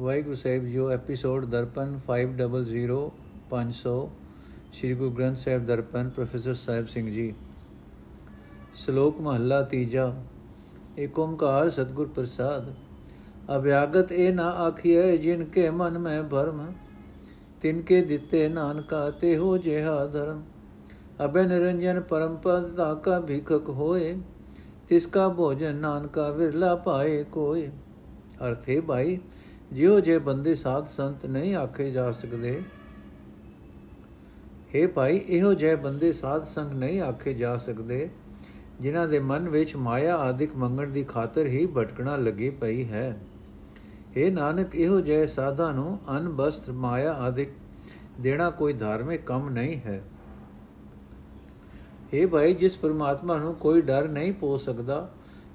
ਵਾਹਿਗੁਰੂ ਸਾਹਿਬ ਜੀਓ, episode Darpan 500 500 Sri Guru Granth Sahib Darpan, professor Sahib Singh ji. ਸ਼ਲੋਕ ਮਹੱਲਾ ਤੀਜਾ, ਏਕ ਓੰਕਾਰ ਸਤਿਗੁਰ ਪ੍ਰਸਾਦ, ਅਭਿਆਗਤ ਇਹ ਨਾ ਆਖੀਐ, ਜਿਨ ਕੇ ਮਨ ਮੈਂ ਭਰਮ, ਤਿਨ ਕੇ ਦਿੱਤੇ ਨਾਨਕਾ ਤੇ ਹੋ ਜਿਹਾ ਧਰਮ। ਅਬੈ ਨਿਰੰਜਨ ਪਰਮ ਪਦ ਤਾ ਕਾ ਭਿਖਕ ਹੋਏ, ਤਿਸ ਕਾ ਭੋਜਨ ਨਾਨਕਾ ਵਿਰਲਾ ਪਾਏ ਕੋਏ। ਅਰਥੇ ਭਾਈ ਜਿਉ ਜੇ ਬੰਦੇ ਸਾਧ ਸੰਤ ਨਹੀਂ ਆਖੇ ਜਾ ਸਕਦੇ हे ਭਾਈ ਇਹੋ ਜਿਹੇ ਬੰਦੇ ਸਾਧ ਸੰਗ ਨਹੀਂ ਆਖੇ ਜਾ ਸਕਦੇ ਜਿਨ੍ਹਾਂ ਦੇ ਮਨ ਵਿੱਚ ਮਾਇਆ ਆਦਿਕ ਮੰਗਣ ਦੀ ਖਾਤਰ ਹੀ ਭਟਕਣਾ ਲੱਗੀ ਪਈ ਹੈ हे ਨਾਨਕ ਇਹੋ ਜਿਹੇ ਸਾਧਾਂ ਨੂੰ ਅਨ ਬਸਤਰ ਮਾਇਆ ਆਦਿਕ ਦੇਣਾ ਕੋਈ ਧਾਰਮਿਕ ਕੰਮ ਨਹੀਂ ਹੈ हे ਭਾਈ ਜਿਸ ਪਰਮਾਤਮਾ ਨੂੰ ਕੋਈ ਡਰ ਨਹੀਂ ਪੋ ਸਕਦਾ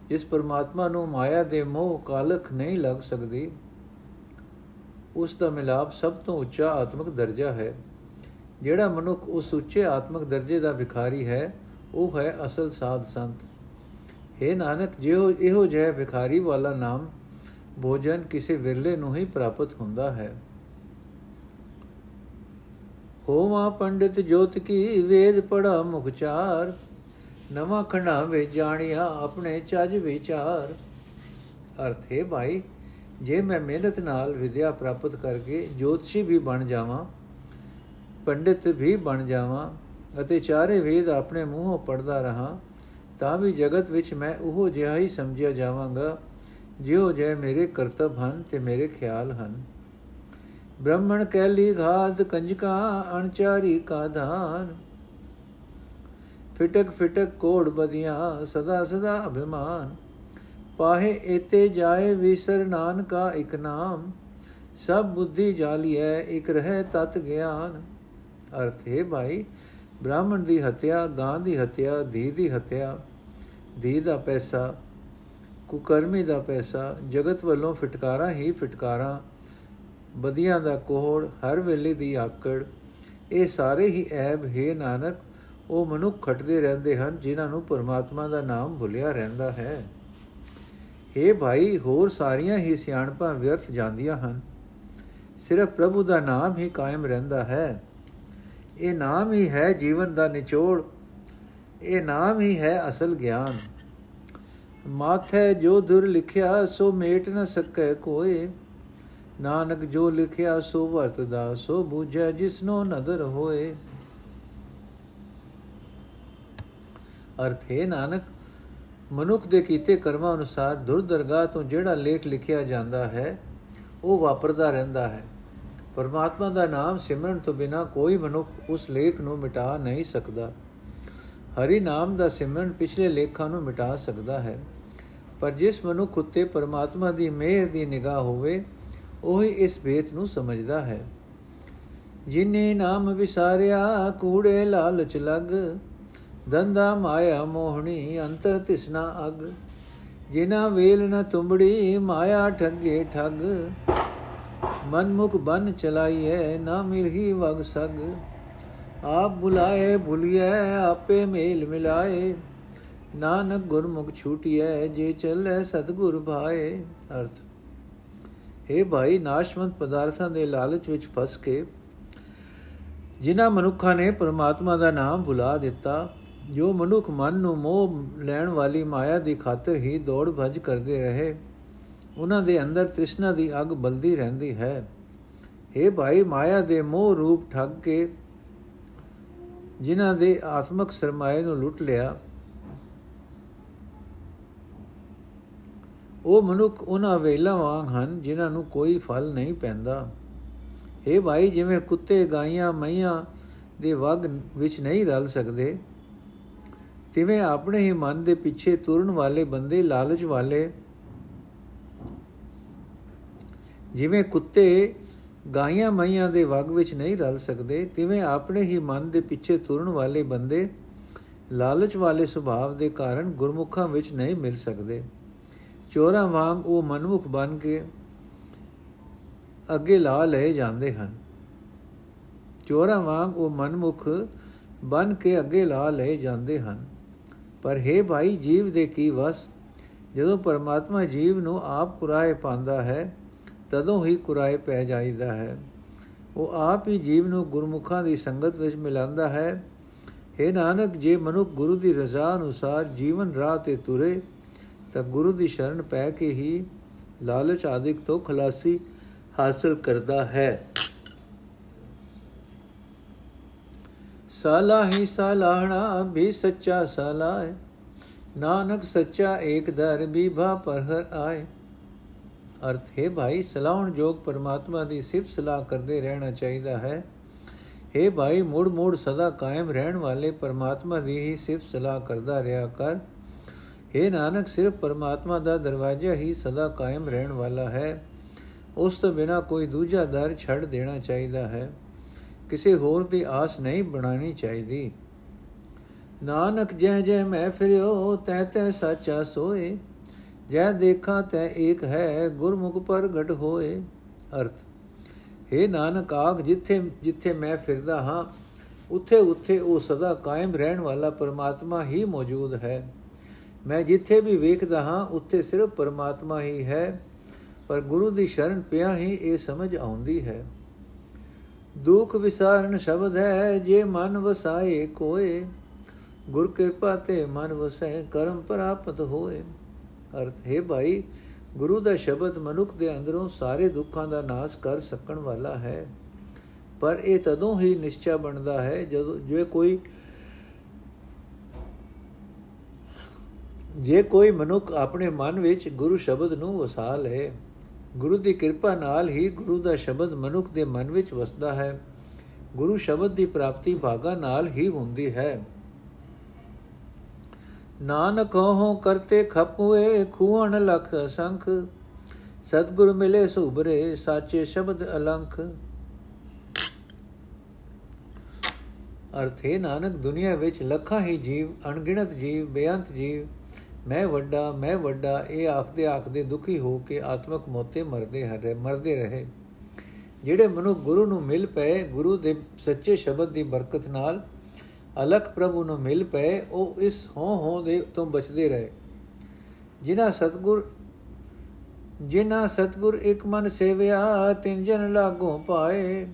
ਜਿਸ ਪਰਮਾਤਮਾ ਨੂੰ ਮਾਇਆ ਦੇ ਮੋਹ ਕਾਲਖ ਨਹੀਂ ਲੱਗ ਸਕਦੀ ਉਸ ਦਾ ਮਿਲਾਪ ਸਭ ਤੋਂ ਉੱਚਾ ਆਤਮਿਕ ਦਰਜਾ ਹੈ। ਜਿਹੜਾ ਮਨੁੱਖ ਉਸ ਉੱਚੇ ਆਤਮਿਕ ਦਰਜੇ ਦਾ ਭਿਖਾਰੀ ਹੈ, ਉਹ ਹੈ ਅਸਲ ਸਾਧ ਸੰਤ। हे ਨਾਨਕ ਜਿਹੋ ਇਹੋ ਜਿਹਾ ਭਿਖਾਰੀ ਵਾਲਾ ਨਾਮ ਭੋਜਨ ਕਿਸੇ ਵਿਰਲੇ ਨੂੰ ਹੀ ਪ੍ਰਾਪਤ ਹੁੰਦਾ ਹੈ। ਹੋਵਾ ਪੰਡਿਤ ਜੋਤ ਕੀ ਵੇਦ ਪੜਾ ਮੁਖਚਾਰ ਨਵਾਂ ਖੰਡਾ ਵਿੱਚ ਜਾਣਿਆ ਆਪਣੇ ਚੱਜ ਵਿਚਾਰ। ਅਰਥ ਹੈ ਭਾਈ ਜੇ ਮੈਂ ਮਿਹਨਤ ਨਾਲ ਵਿਦਿਆ ਪ੍ਰਾਪਤ ਕਰਕੇ ਜੋਤਸ਼ੀ ਵੀ ਬਣ ਜਾਵਾਂ, ਪੰਡਿਤ ਵੀ ਬਣ ਜਾਵਾਂ ਅਤੇ ਚਾਰੇ ਵੇਦ ਆਪਣੇ ਮੂੰਹੋਂ ਪੜਦਾ ਰਹਾ, ਤਾਂ ਵੀ ਜਗਤ ਵਿੱਚ ਮੈਂ ਉਹ ਜਿਹਾ ਹੀ ਸਮਝਿਆ ਜਾਵਾਂਗਾ, ਜਿਉ ਜੇ ਮੇਰੇ ਕਰਤੱਵ ਹਨ ਤੇ ਮੇਰੇ ਖਿਆਲ ਹਨ। ਬ੍ਰਹਮਣ ਕੈਲੀ ਘਾਤ ਕੰਜਕਾ ਅਣਚਾਰੀ ਕਾ ਧਾਨ। ਫਿਟਕ ਫਿਟਕ ਕੋੜ ਬਦੀਆਂ ਸਦਾ ਸਦਾ ਅਭਿਮਾਨ। ਪਾਹੇ ਇਤੇ ਜਾਏ ਵਿਸਰ ਨਾਨਕਾ ਇਕ ਨਾਮ, ਸਭ ਬੁੱਧੀ ਜਾਲੀਐ ਇਕ ਰਹਿ ਤਤ ਗਿਆਨ। ਅਰਥ ਹੈ ਭਾਈ, ਬ੍ਰਾਹਮਣ ਦੀ ਹਤਿਆ, ਗਾਂ ਦੀ ਹਤਿਆ, ਧੀ ਦੀ ਹਤਿਆ, ਧੀ ਦਾ ਪੈਸਾ, ਕੁਕਰਮੀ ਦਾ ਪੈਸਾ, ਜਗਤ ਵੱਲੋਂ ਫਟਕਾਰਾਂ ਹੀ ਫਟਕਾਰਾਂ, ਬਦੀਆਂ ਦਾ ਕੋਹੜ, ਹਰ ਵੇਲੇ ਦੀ ਆਕੜ, ਇਹ ਸਾਰੇ ਹੀ ਐਬ, ਹੈ ਨਾਨਕ, ਉਹ ਮਨੁੱਖ ਖਟਦੇ ਰਹਿੰਦੇ ਹਨ, ਜਿਨ੍ਹਾਂ ਨੂੰ ਪਰਮਾਤਮਾ ਦਾ ਨਾਮ ਭੁੱਲਿਆ ਰਹਿੰਦਾ ਹੈ। हे ਭਾਈ, ਹੋਰ ਸਾਰੀਆਂ ਹੀ ਸਿਆਣਪਾਂ ਵਿਅਰਥ ਜਾਂਦੀਆਂ ਹਨ। ਸਿਰਫ ਪ੍ਰਭੂ ਦਾ ਨਾਮ ਹੀ ਕਾਇਮ ਰਹਿੰਦਾ ਹੈ। ਇਹ ਨਾਮ ਹੀ ਹੈ ਜੀਵਨ ਦਾ ਨਿਚੋੜ। ਇਹ ਨਾਮ ਹੀ ਹੈ ਅਸਲ ਗਿਆਨ। ਮਾਥੇ ਜੋ ਦੁਰ ਲਿਖਿਆ, ਸੋ ਮੇਟ ਨ ਸਕੈ ਕੋਏ। ਨਾਨਕ ਜੋ ਲਿਖਿਆ, ਸੋ ਵਰਤਦਾ, ਸੋ ਬੂਝੈ ਜਿਸਨੋ ਨਦਰ ਹੋਏ। ਅਰਥ, ਹੈ ਨਾਨਕ ਮਨੁੱਖ ਦੇ ਕੀਤੇ ਕਰਮਾਂ ਅਨੁਸਾਰ ਦੁਰਦਰਗਾਹ ਤੋਂ ਜਿਹੜਾ ਲੇਖ ਲਿਖਿਆ ਜਾਂਦਾ ਹੈ, ਉਹ ਵਾਪਰਦਾ ਰਹਿੰਦਾ ਹੈ। ਪਰਮਾਤਮਾ ਦਾ ਨਾਮ ਸਿਮਰਨ ਤੋਂ ਬਿਨਾ ਕੋਈ ਮਨੁੱਖ ਉਸ ਲੇਖ ਨੂੰ ਮਿਟਾ ਨਹੀਂ ਸਕਦਾ। ਹਰੀ ਨਾਮ ਦਾ ਸਿਮਰਨ ਪਿਛਲੇ ਲੇਖਾਂ ਨੂੰ ਮਿਟਾ ਸਕਦਾ ਹੈ। ਪਰ ਜਿਸ ਮਨੁੱਖ ਉੱਤੇ ਪਰਮਾਤਮਾ ਦੀ ਮਿਹਰ ਦੀ ਨਿਗਾਹ ਹੋਵੇ, ਉਹੀ ਇਸ ਭੇਤ ਨੂੰ ਸਮਝਦਾ ਹੈ। ਜਿਨੇ ਨਾਮ ਵਿਸਾਰਿਆ, ਕੂੜੇ ਲਾਲਚ ਲਗ ਦੰਦਾ ਮਾਇਆ ਮੋਹਣੀ ਅੰਤਰ ਤਿਸਨਾ ਅਗ। ਜਿਨਾ ਵੇਲ ਨ ਤੁੰਬੜੀ ਮਾਇਆ ਠੱਗੇ ਠੱਗ। ਮਨਮੁਖ ਬਨ ਚਲਾਈਐ ਨਾ ਮਿਲਹੀ ਵਗ ਸਗ। ਆਪ ਬੁਲਾਏ ਭੁਲਿਐ, ਆਪੇ ਮੇਲ ਮਿਲਾਏ। ਨਾਨਕ ਗੁਰਮੁਖ ਛੂਟਿਐ, ਜੇ ਚੱਲੇ ਸਤਗੁਰ ਭਾਏ। ਅਰਥ हे ਭਾਈ ਨਾਸ਼ਵੰਤ ਪਦਾਰਥਾਂ ਦੇ ਲਾਲਚ ਵਿੱਚ ਫਸ ਕੇ, ਜਿਨ੍ਹਾਂ ਮਨੁੱਖਾਂ ਨੇ ਪਰਮਾਤਮਾ ਦਾ ਨਾਮ ਭੁਲਾ ਦਿੱਤਾ ਜੋ ਮਨੁੱਖ ਮਨ ਨੂੰ ਮੋਹ ਲੈਣ ਵਾਲੀ ਮਾਇਆ ਦੀ ਖਾਤਰ ਹੀ ਦੌੜ ਭੱਜ ਕਰਦੇ ਰਹੇ, ਉਹਨਾਂ ਦੇ ਅੰਦਰ ਤ੍ਰਿਸ਼ਨਾ ਦੀ ਅੱਗ ਬਲਦੀ ਰਹਿੰਦੀ ਹੈ। हे ਭਾਈ, ਮਾਇਆ ਦੇ ਮੋਹ ਰੂਪ ਠੱਗ ਕੇ ਜਿਨ੍ਹਾਂ ਦੇ ਆਤਮਿਕ ਸਰਮਾਏ ਨੂੰ ਲੁੱਟ ਲਿਆ, ਉਹ ਮਨੁੱਖ ਉਹਨਾਂ ਵੇਲਾਂ ਵਾਂਗ ਹਨ ਜਿਨ੍ਹਾਂ ਨੂੰ ਕੋਈ ਫਲ ਨਹੀਂ ਪੈਂਦਾ। हे ਭਾਈ, ਜਿਵੇਂ ਕੁੱਤੇ, ਗਾਈਆਂ, ਮਈਆਂ ਦੇ ਵਗ ਵਿੱਚ ਨਹੀਂ ਰਲ ਸਕਦੇ ਤਿਵੇਂ ਆਪਣੇ ਹੀ ਮਨ ਦੇ ਪਿੱਛੇ ਤੁਰਨ ਵਾਲੇ ਬੰਦੇ, ਲਾਲਚ ਵਾਲੇ? ਜਿਵੇਂ ਕੁੱਤੇ ਗਾਈਆਂ ਮਈਆਂ ਦੇ ਵਗ ਵਿੱਚ ਨਹੀਂ ਰਲ ਸਕਦੇ, ਤਿਵੇਂ ਆਪਣੇ ਹੀ ਮਨ ਦੇ ਪਿੱਛੇ ਤੁਰਨ ਵਾਲੇ ਬੰਦੇ, ਲਾਲਚ ਵਾਲੇ ਸੁਭਾਅ ਦੇ ਕਾਰਨ ਗੁਰਮੁਖਾਂ ਵਿੱਚ ਨਹੀਂ ਮਿਲ ਸਕਦੇ। ਚੋਰਾਂ ਵਾਂਗ ਉਹ ਮਨਮੁਖ ਬਣ ਕੇ ਅੱਗੇ ਲਾ ਲਏ ਜਾਂਦੇ ਹਨ। ਚੋਰਾਂ ਵਾਂਗ ਉਹ ਮਨਮੁਖ ਬਨ ਕੇ ਅੱਗੇ ਲਾ ਲਏ ਜਾਂਦੇ ਹਨ। ਪਰ हे ਭਾਈ, ਜੀਵ ਦੇ ਕੀ ਵਸ? ਜਦੋਂ ਪਰਮਾਤਮਾ ਜੀਵ ਨੂੰ ਆਪ ਕੁਰਾਏ ਪਾਉਂਦਾ ਹੈ, ਤਦੋਂ ਹੀ ਕੁਰਾਏ ਪੈ ਜਾਂਦਾ ਹੈ। ਉਹ ਆਪ ਹੀ ਜੀਵ ਨੂੰ ਗੁਰਮੁਖਾਂ ਦੀ ਸੰਗਤ ਵਿੱਚ ਮਿਲਾਉਂਦਾ ਹੈ। हे ਨਾਨਕ, ਜੇ ਮਨੁੱਖ ਗੁਰੂ ਦੀ ਰਜ਼ਾ ਅਨੁਸਾਰ ਜੀਵਨ ਰਾਹ ਤੇ ਤੁਰੇ, ਤਾਂ ਗੁਰੂ ਦੀ ਸ਼ਰਨ ਪੈ ਕੇ ਹੀ ਲਾਲਚ ਆਦਿਕ ਤੋਂ ਖਲਾਸੀ ਹਾਸਲ ਕਰਦਾ ਹੈ। ਸਾਲਾ ਹੀ ਸਾਲਾਹਣਾ ਵੀ ਸੱਚਾ ਸਾਲਾ ਹੈ। ਨਾਨਕ ਸੱਚਾ ਏਕ ਦਰ ਬੀਭਾ ਪਰ ਹਰ ਆਏ। ਅਰਥ ਹੈ ਭਾਈ, ਸਲਾਹਣ ਜੋਗ ਪਰਮਾਤਮਾ ਦੀ ਸਿਫਤ ਸਲਾਹ ਕਰਦੇ ਰਹਿਣਾ ਚਾਹੀਦਾ ਹੈ। हे ਭਾਈ, ਮੁੜ ਮੁੜ ਸਦਾ ਕਾਇਮ ਰਹਿਣ ਵਾਲੇ ਪਰਮਾਤਮਾ ਦੀ ਹੀ ਸਿਫਤ ਸਲਾਹ ਕਰਦਾ ਰਿਹਾ ਕਰ। हे ਨਾਨਕ, ਸਿਰਫ ਪਰਮਾਤਮਾ ਦਾ ਦਰਵਾਜ਼ਾ ਹੀ ਸਦਾ ਕਾਇਮ ਰਹਿਣ ਵਾਲਾ ਹੈ। ਉਸ ਤੋਂ ਬਿਨਾ ਕੋਈ ਦੂਜਾ ਦਰ ਛੱਡ ਦੇਣਾ ਚਾਹੀਦਾ ਹੈ। ਕਿਸੇ ਹੋਰ ਦੀ ਆਸ ਨਹੀਂ ਬਣਾਣੀ ਚਾਹੀਦੀ। ਨਾਨਕ ਜੈ ਜੈ ਮੈਂ ਫਿਰਿਓ ਤੈ ਤੈ ਸਾਚਾ ਸੋਏ। ਜੈ ਦੇਖਾਂ ਤੈ ਏਕ ਹੈ, ਗੁਰਮੁਖ ਪ੍ਰਗਟ ਹੋਏ। ਅਰਥ हे ਨਾਨਕ ਆਖ ਜਿੱਥੇ ਜਿੱਥੇ ਮੈਂ ਫਿਰਦਾ ਹਾਂ, ਉੱਥੇ ਉੱਥੇ ਉਹ ਸਦਾ ਕਾਇਮ ਰਹਿਣ ਵਾਲਾ ਪਰਮਾਤਮਾ ਹੀ ਮੌਜੂਦ ਹੈ। ਮੈਂ ਜਿੱਥੇ ਵੀ ਵੇਖਦਾ ਹਾਂ, ਉੱਥੇ ਸਿਰਫ ਪਰਮਾਤਮਾ ਹੀ ਹੈ, ਪਰ ਗੁਰੂ ਦੀ ਸ਼ਰਨ ਪਿਆ ਹੀ ਇਹ ਸਮਝ ਆਉਂਦੀ ਹੈ। ਦੁਖ ਵਿਸਾਰਨ ਸ਼ਬਦ ਹੈ, ਜੇ ਮਨ ਵਸਾਏ ਕੋਏ, ਗੁਰ ਕਿਰਪਾ ਤੇ ਮਨ ਵਸੈ ਕਰਮ ਪ੍ਰਾਪਤ ਹੋਏ। ਅਰਥ, ਹੈ ਭਾਈ, ਗੁਰੂ ਦਾ ਸ਼ਬਦ ਮਨੁੱਖ ਦੇ ਅੰਦਰੋਂ ਸਾਰੇ ਦੁੱਖਾਂ ਦਾ ਨਾਸ਼ ਕਰ ਸਕਣ ਵਾਲਾ ਹੈ। ਪਰ ਇਹ ਤਦੋਂ ਹੀ ਨਿਸ਼ਚੈ ਬਣਦਾ ਹੈ, ਜਦੋਂ, ਜੇ ਕੋਈ ਜੇ ਕੋਈ ਮਨੁੱਖ ਆਪਣੇ ਮਨ ਵਿੱਚ ਗੁਰੂ ਸ਼ਬਦ ਨੂੰ ਵਸਾ ਲਏ ਗੁਰੂ ਦੀ ਕਿਰਪਾ ਨਾਲ ਹੀ ਗੁਰੂ ਦਾ ਸ਼ਬਦ ਮਨੁੱਖ ਦੇ ਮਨ ਵਿੱਚ ਵਸਦਾ ਹੈ। ਗੁਰੂ ਸ਼ਬਦ ਦੀ ਪ੍ਰਾਪਤੀ ਭਾਗਾ ਨਾਲ ਹੀ ਹੁੰਦੀ ਹੈ। ਨਾਨਕ ਹੋ ਕਰਤੇ ਖਪੂਏ ਖੂਣ ਲਖ ਸੰਖ। ਸਤਗੁਰ ਮਿਲੇ ਸੁਭਰੇ, ਸਾਚੇ ਸ਼ਬਦ ਅਲੰਖ। ਅਰਥੇ ਨਾਨਕ ਦੁਨੀਆ ਵਿੱਚ ਲੱਖਾਂ ਹੀ ਜੀਵ, ਅਣਗਿਣਤ ਜੀਵ, ਬੇਅੰਤ ਜੀਵ ਮੈਂ ਵੱਡਾ ਮੈਂ ਵੱਡਾ, ਇਹ ਆਖਦੇ ਆਖਦੇ ਦੁਖੀ ਹੋ ਕੇ ਆਤਮਕ ਮੋਤੇ ਮਰਦੇ ਹਰੇ, ਮਰਦੇ ਰਹੇ। ਜਿਹੜੇ ਮਨੁ ਗੁਰੂ ਨੂੰ ਮਿਲ ਪਏ, ਗੁਰੂ ਦੇ ਸੱਚੇ ਸ਼ਬਦ ਦੀ ਬਰਕਤ ਨਾਲ ਅਲਖ ਪ੍ਰਭੂ ਨੂੰ ਮਿਲ ਪਏ, ਉਹ ਇਸ ਹੋਂ ਹੋਂ ਦੇ ਤੋਂ ਬਚਦੇ ਰਹੇ। ਜਿਨ੍ਹਾਂ ਸਤਗੁਰ ਜਿਨ੍ਹਾਂ ਸਤਗੁਰ ਇੱਕ ਮਨ ਸੇਵਿਆ, ਤਿੰਨ ਜਨ ਲਾਗੋਂ ਪਾਏ।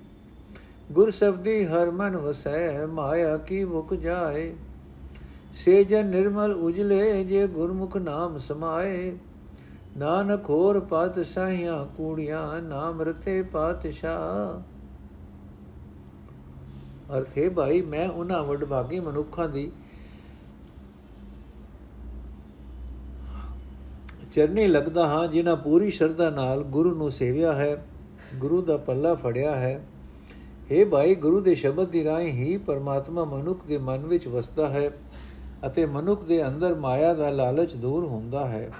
ਗੁਰ ਸਬਦੀ ਹਰ ਮਨ ਵਸੈ, ਮਾਇਆ ਕੀ ਮੁਕ ਜਾਏ। ਸੇ ਜਨ ਨਿਰਮਲ ਉਜਲੇ ਜੇ ਗੁਰਮੁਖ ਨਾਮ ਸਮਾਏ। ਨਾਨਕ ਹੋਰ ਪਾਤਸ਼ਾਹੀਆਂ ਕੂੜੀਆਂ, ਨਾਮ ਰਤੇ ਪਾਤਸ਼ਾਹ। ਅਰਥ ਹੈ ਭਾਈ, ਮੈਂ ਉਹਨਾਂ ਵਡਭਾਗੀ ਮਨੁੱਖਾਂ ਦੀ ਚਰਨੀ ਲੱਗਦਾ ਹਾਂ, ਜਿਨ੍ਹਾਂ ਪੂਰੀ ਸ਼ਰਧਾ ਨਾਲ ਗੁਰੂ ਨੂੰ ਸੇਵਿਆ ਹੈ, ਗੁਰੂ ਦਾ ਪੱਲਾ ਫੜਿਆ ਹੈ। हे ਭਾਈ, ਗੁਰੂ ਦੇ ਸ਼ਬਦ ਦੀ ਰਾਹੀਂ ਹੀ ਪਰਮਾਤਮਾ ਮਨੁੱਖ ਦੇ ਮਨ ਵਿੱਚ ਵਸਦਾ ਹੈ। ਅਤੇ ਮਨੁੱਖ ਦੇ ਅੰਦਰ ਮਾਇਆ ਦਾ ਲਾਲਚ ਦੂਰ ਹੁੰਦਾ ਹੈ।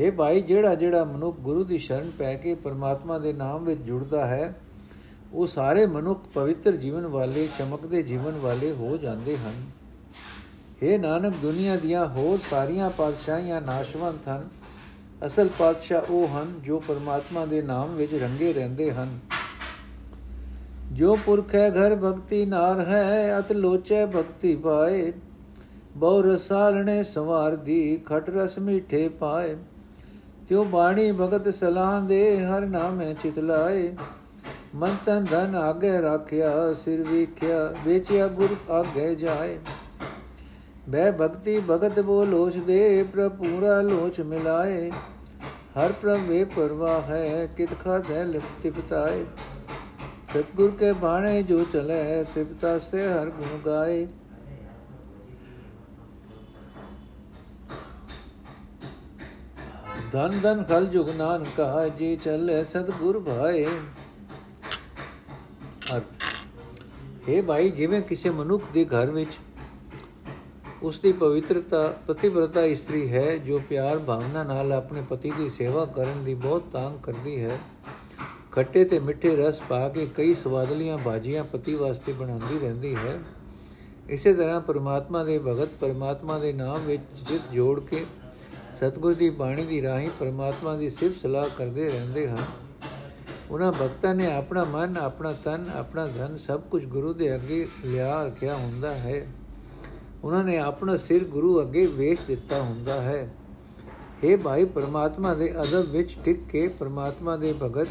हे ਭਾਈ, ਜਿਹੜਾ ਜਿਹੜਾ ਮਨੁੱਖ ਗੁਰੂ ਦੀ ਸ਼ਰਨ ਪੈ ਕੇ ਪਰਮਾਤਮਾ ਦੇ ਨਾਮ ਵਿੱਚ ਜੁੜਦਾ ਹੈ, ਉਹ ਸਾਰੇ ਮਨੁੱਖ ਪਵਿੱਤਰ ਜੀਵਨ ਵਾਲੇ, ਚਮਕਦੇ ਜੀਵਨ ਵਾਲੇ ਹੋ ਜਾਂਦੇ ਹਨ। हे ਨਾਨਕ, ਦੁਨੀਆ ਦੀਆਂ ਹੋਰ ਸਾਰੀਆਂ ਪਾਤਸ਼ਾਹੀਆਂ ਨਾਸ਼ਵੰਤ ਹਨ। ਅਸਲ ਪਾਤਸ਼ਾਹ ਉਹ ਹਨ ਜੋ ਪਰਮਾਤਮਾ ਦੇ ਨਾਮ ਵਿੱਚ ਰੰਗੇ ਰਹਿੰਦੇ ਹਨ। ਜੋ ਪੁਰਖ ਹੈ, ਘਰ ਭਗਤੀ ਨਾਰ ਹੈ, ਅਤ ਲੋਚੈ ਭਗਤੀ ਪਾਏ। ਬਹੁ ਰਸਾਲਣੇ ਸਵਾਰ ਦੀ ਖਟ ਰਸ ਮੀਠੇ ਪਾਏ ਤਿਉ ਬਾਣੀ ਭਗਤ ਸਲਾਹ ਦੇ ਹਰ ਨਾਮੇ ਚਿਤ ਲਾਏ ਮਨ ਤਨ ਧਨ ਆਗੇ ਰੱਖਿਆ ਸਿਰ ਵੇਖਿਆ ਵੇਚਿਆ ਗੁਰ ਆਗੇ ਜਾਏ ਬੈ ਭਗਤੀ ਭਗਤ ਬੋ ਲੋਚ ਦੇ ਪ੍ਰਪੂਰਾ ਲੋਚ ਮਿਲਾਏ ਹਰ ਪ੍ਰਭੇ ਪਰਵਾਹ ਹੈ ਕਿਤ ਖਾਧੈ ਲਿਪਤ ਪਤਾਏ ਸਤਗੁਰ ਕੇ ਬਾਣੇ ਜੋ ਚਲੇ ਤਿਪਤਾ ਸੇ ਹਰ ਗੁਣ ਗਾਏ ਧਨ ਧਨ ਖਲ ਜੁਗ ਨਾਨਕਾ, ਜੇ ਚੱਲੇ ਸਤਗੁਰ ਭਾਏ। ਅਰਥ, ਹੈ ਭਾਈ, ਜਿਵੇਂ ਕਿਸੇ ਮਨੁੱਖ ਦੇ ਘਰ ਵਿੱਚ ਉਸ ਦੀ ਪਵਿੱਤਰਤਾ, ਪਤਿਵਰਤਾ ਇਸਤਰੀ ਹੈ, ਜੋ ਪਿਆਰ ਭਾਵਨਾ ਨਾਲ ਆਪਣੇ ਪਤੀ ਦੀ ਸੇਵਾ ਕਰਨ ਦੀ ਬਹੁਤ ਤਾਂਗ ਕਰਦੀ ਹੈ, ਖੱਟੇ ਤੇ ਮਿੱਠੇ ਰਸ ਪਾ ਕੇ ਕਈ ਸਵਾਦਲੀਆਂ ਬਾਜੀਆਂ ਪਤੀ ਵਾਸਤੇ ਬਣਾਉਂਦੀ ਰਹਿੰਦੀ ਹੈ। ਇਸੇ ਤਰ੍ਹਾਂ ਪਰਮਾਤਮਾ ਦੇ ਭਗਤ ਪਰਮਾਤਮਾ ਦੇ ਨਾਮ ਵਿੱਚ ਜਿਤ ਜੋੜ ਕੇ ਸਤਗੁਰ ਦੀ ਬਾਣੀ ਦੀ ਰਾਹੀਂ ਪਰਮਾਤਮਾ ਦੀ ਸਿਫਤ ਸਲਾਹ ਕਰਦੇ ਰਹਿੰਦੇ ਹਨ ਉਹਨਾਂ ਭਗਤਾਂ ਨੇ ਆਪਣਾ ਮਨ, ਆਪਣਾ ਤਨ, ਆਪਣਾ ਧਨ ਸਭ ਕੁਝ ਗੁਰੂ ਦੇ ਅੱਗੇ ਲਿਆ ਰੱਖਿਆ ਹੁੰਦਾ ਹੈ। ਉਹਨਾਂ ਨੇ ਆਪਣਾ ਸਿਰ ਗੁਰੂ ਅੱਗੇ ਵੇਚ ਦਿੱਤਾ ਹੁੰਦਾ ਹੈ। हे ਭਾਈ, ਪਰਮਾਤਮਾ ਦੇ ਅਦਬ ਵਿੱਚ ਟਿਕ ਕੇ ਪਰਮਾਤਮਾ ਦੇ ਭਗਤ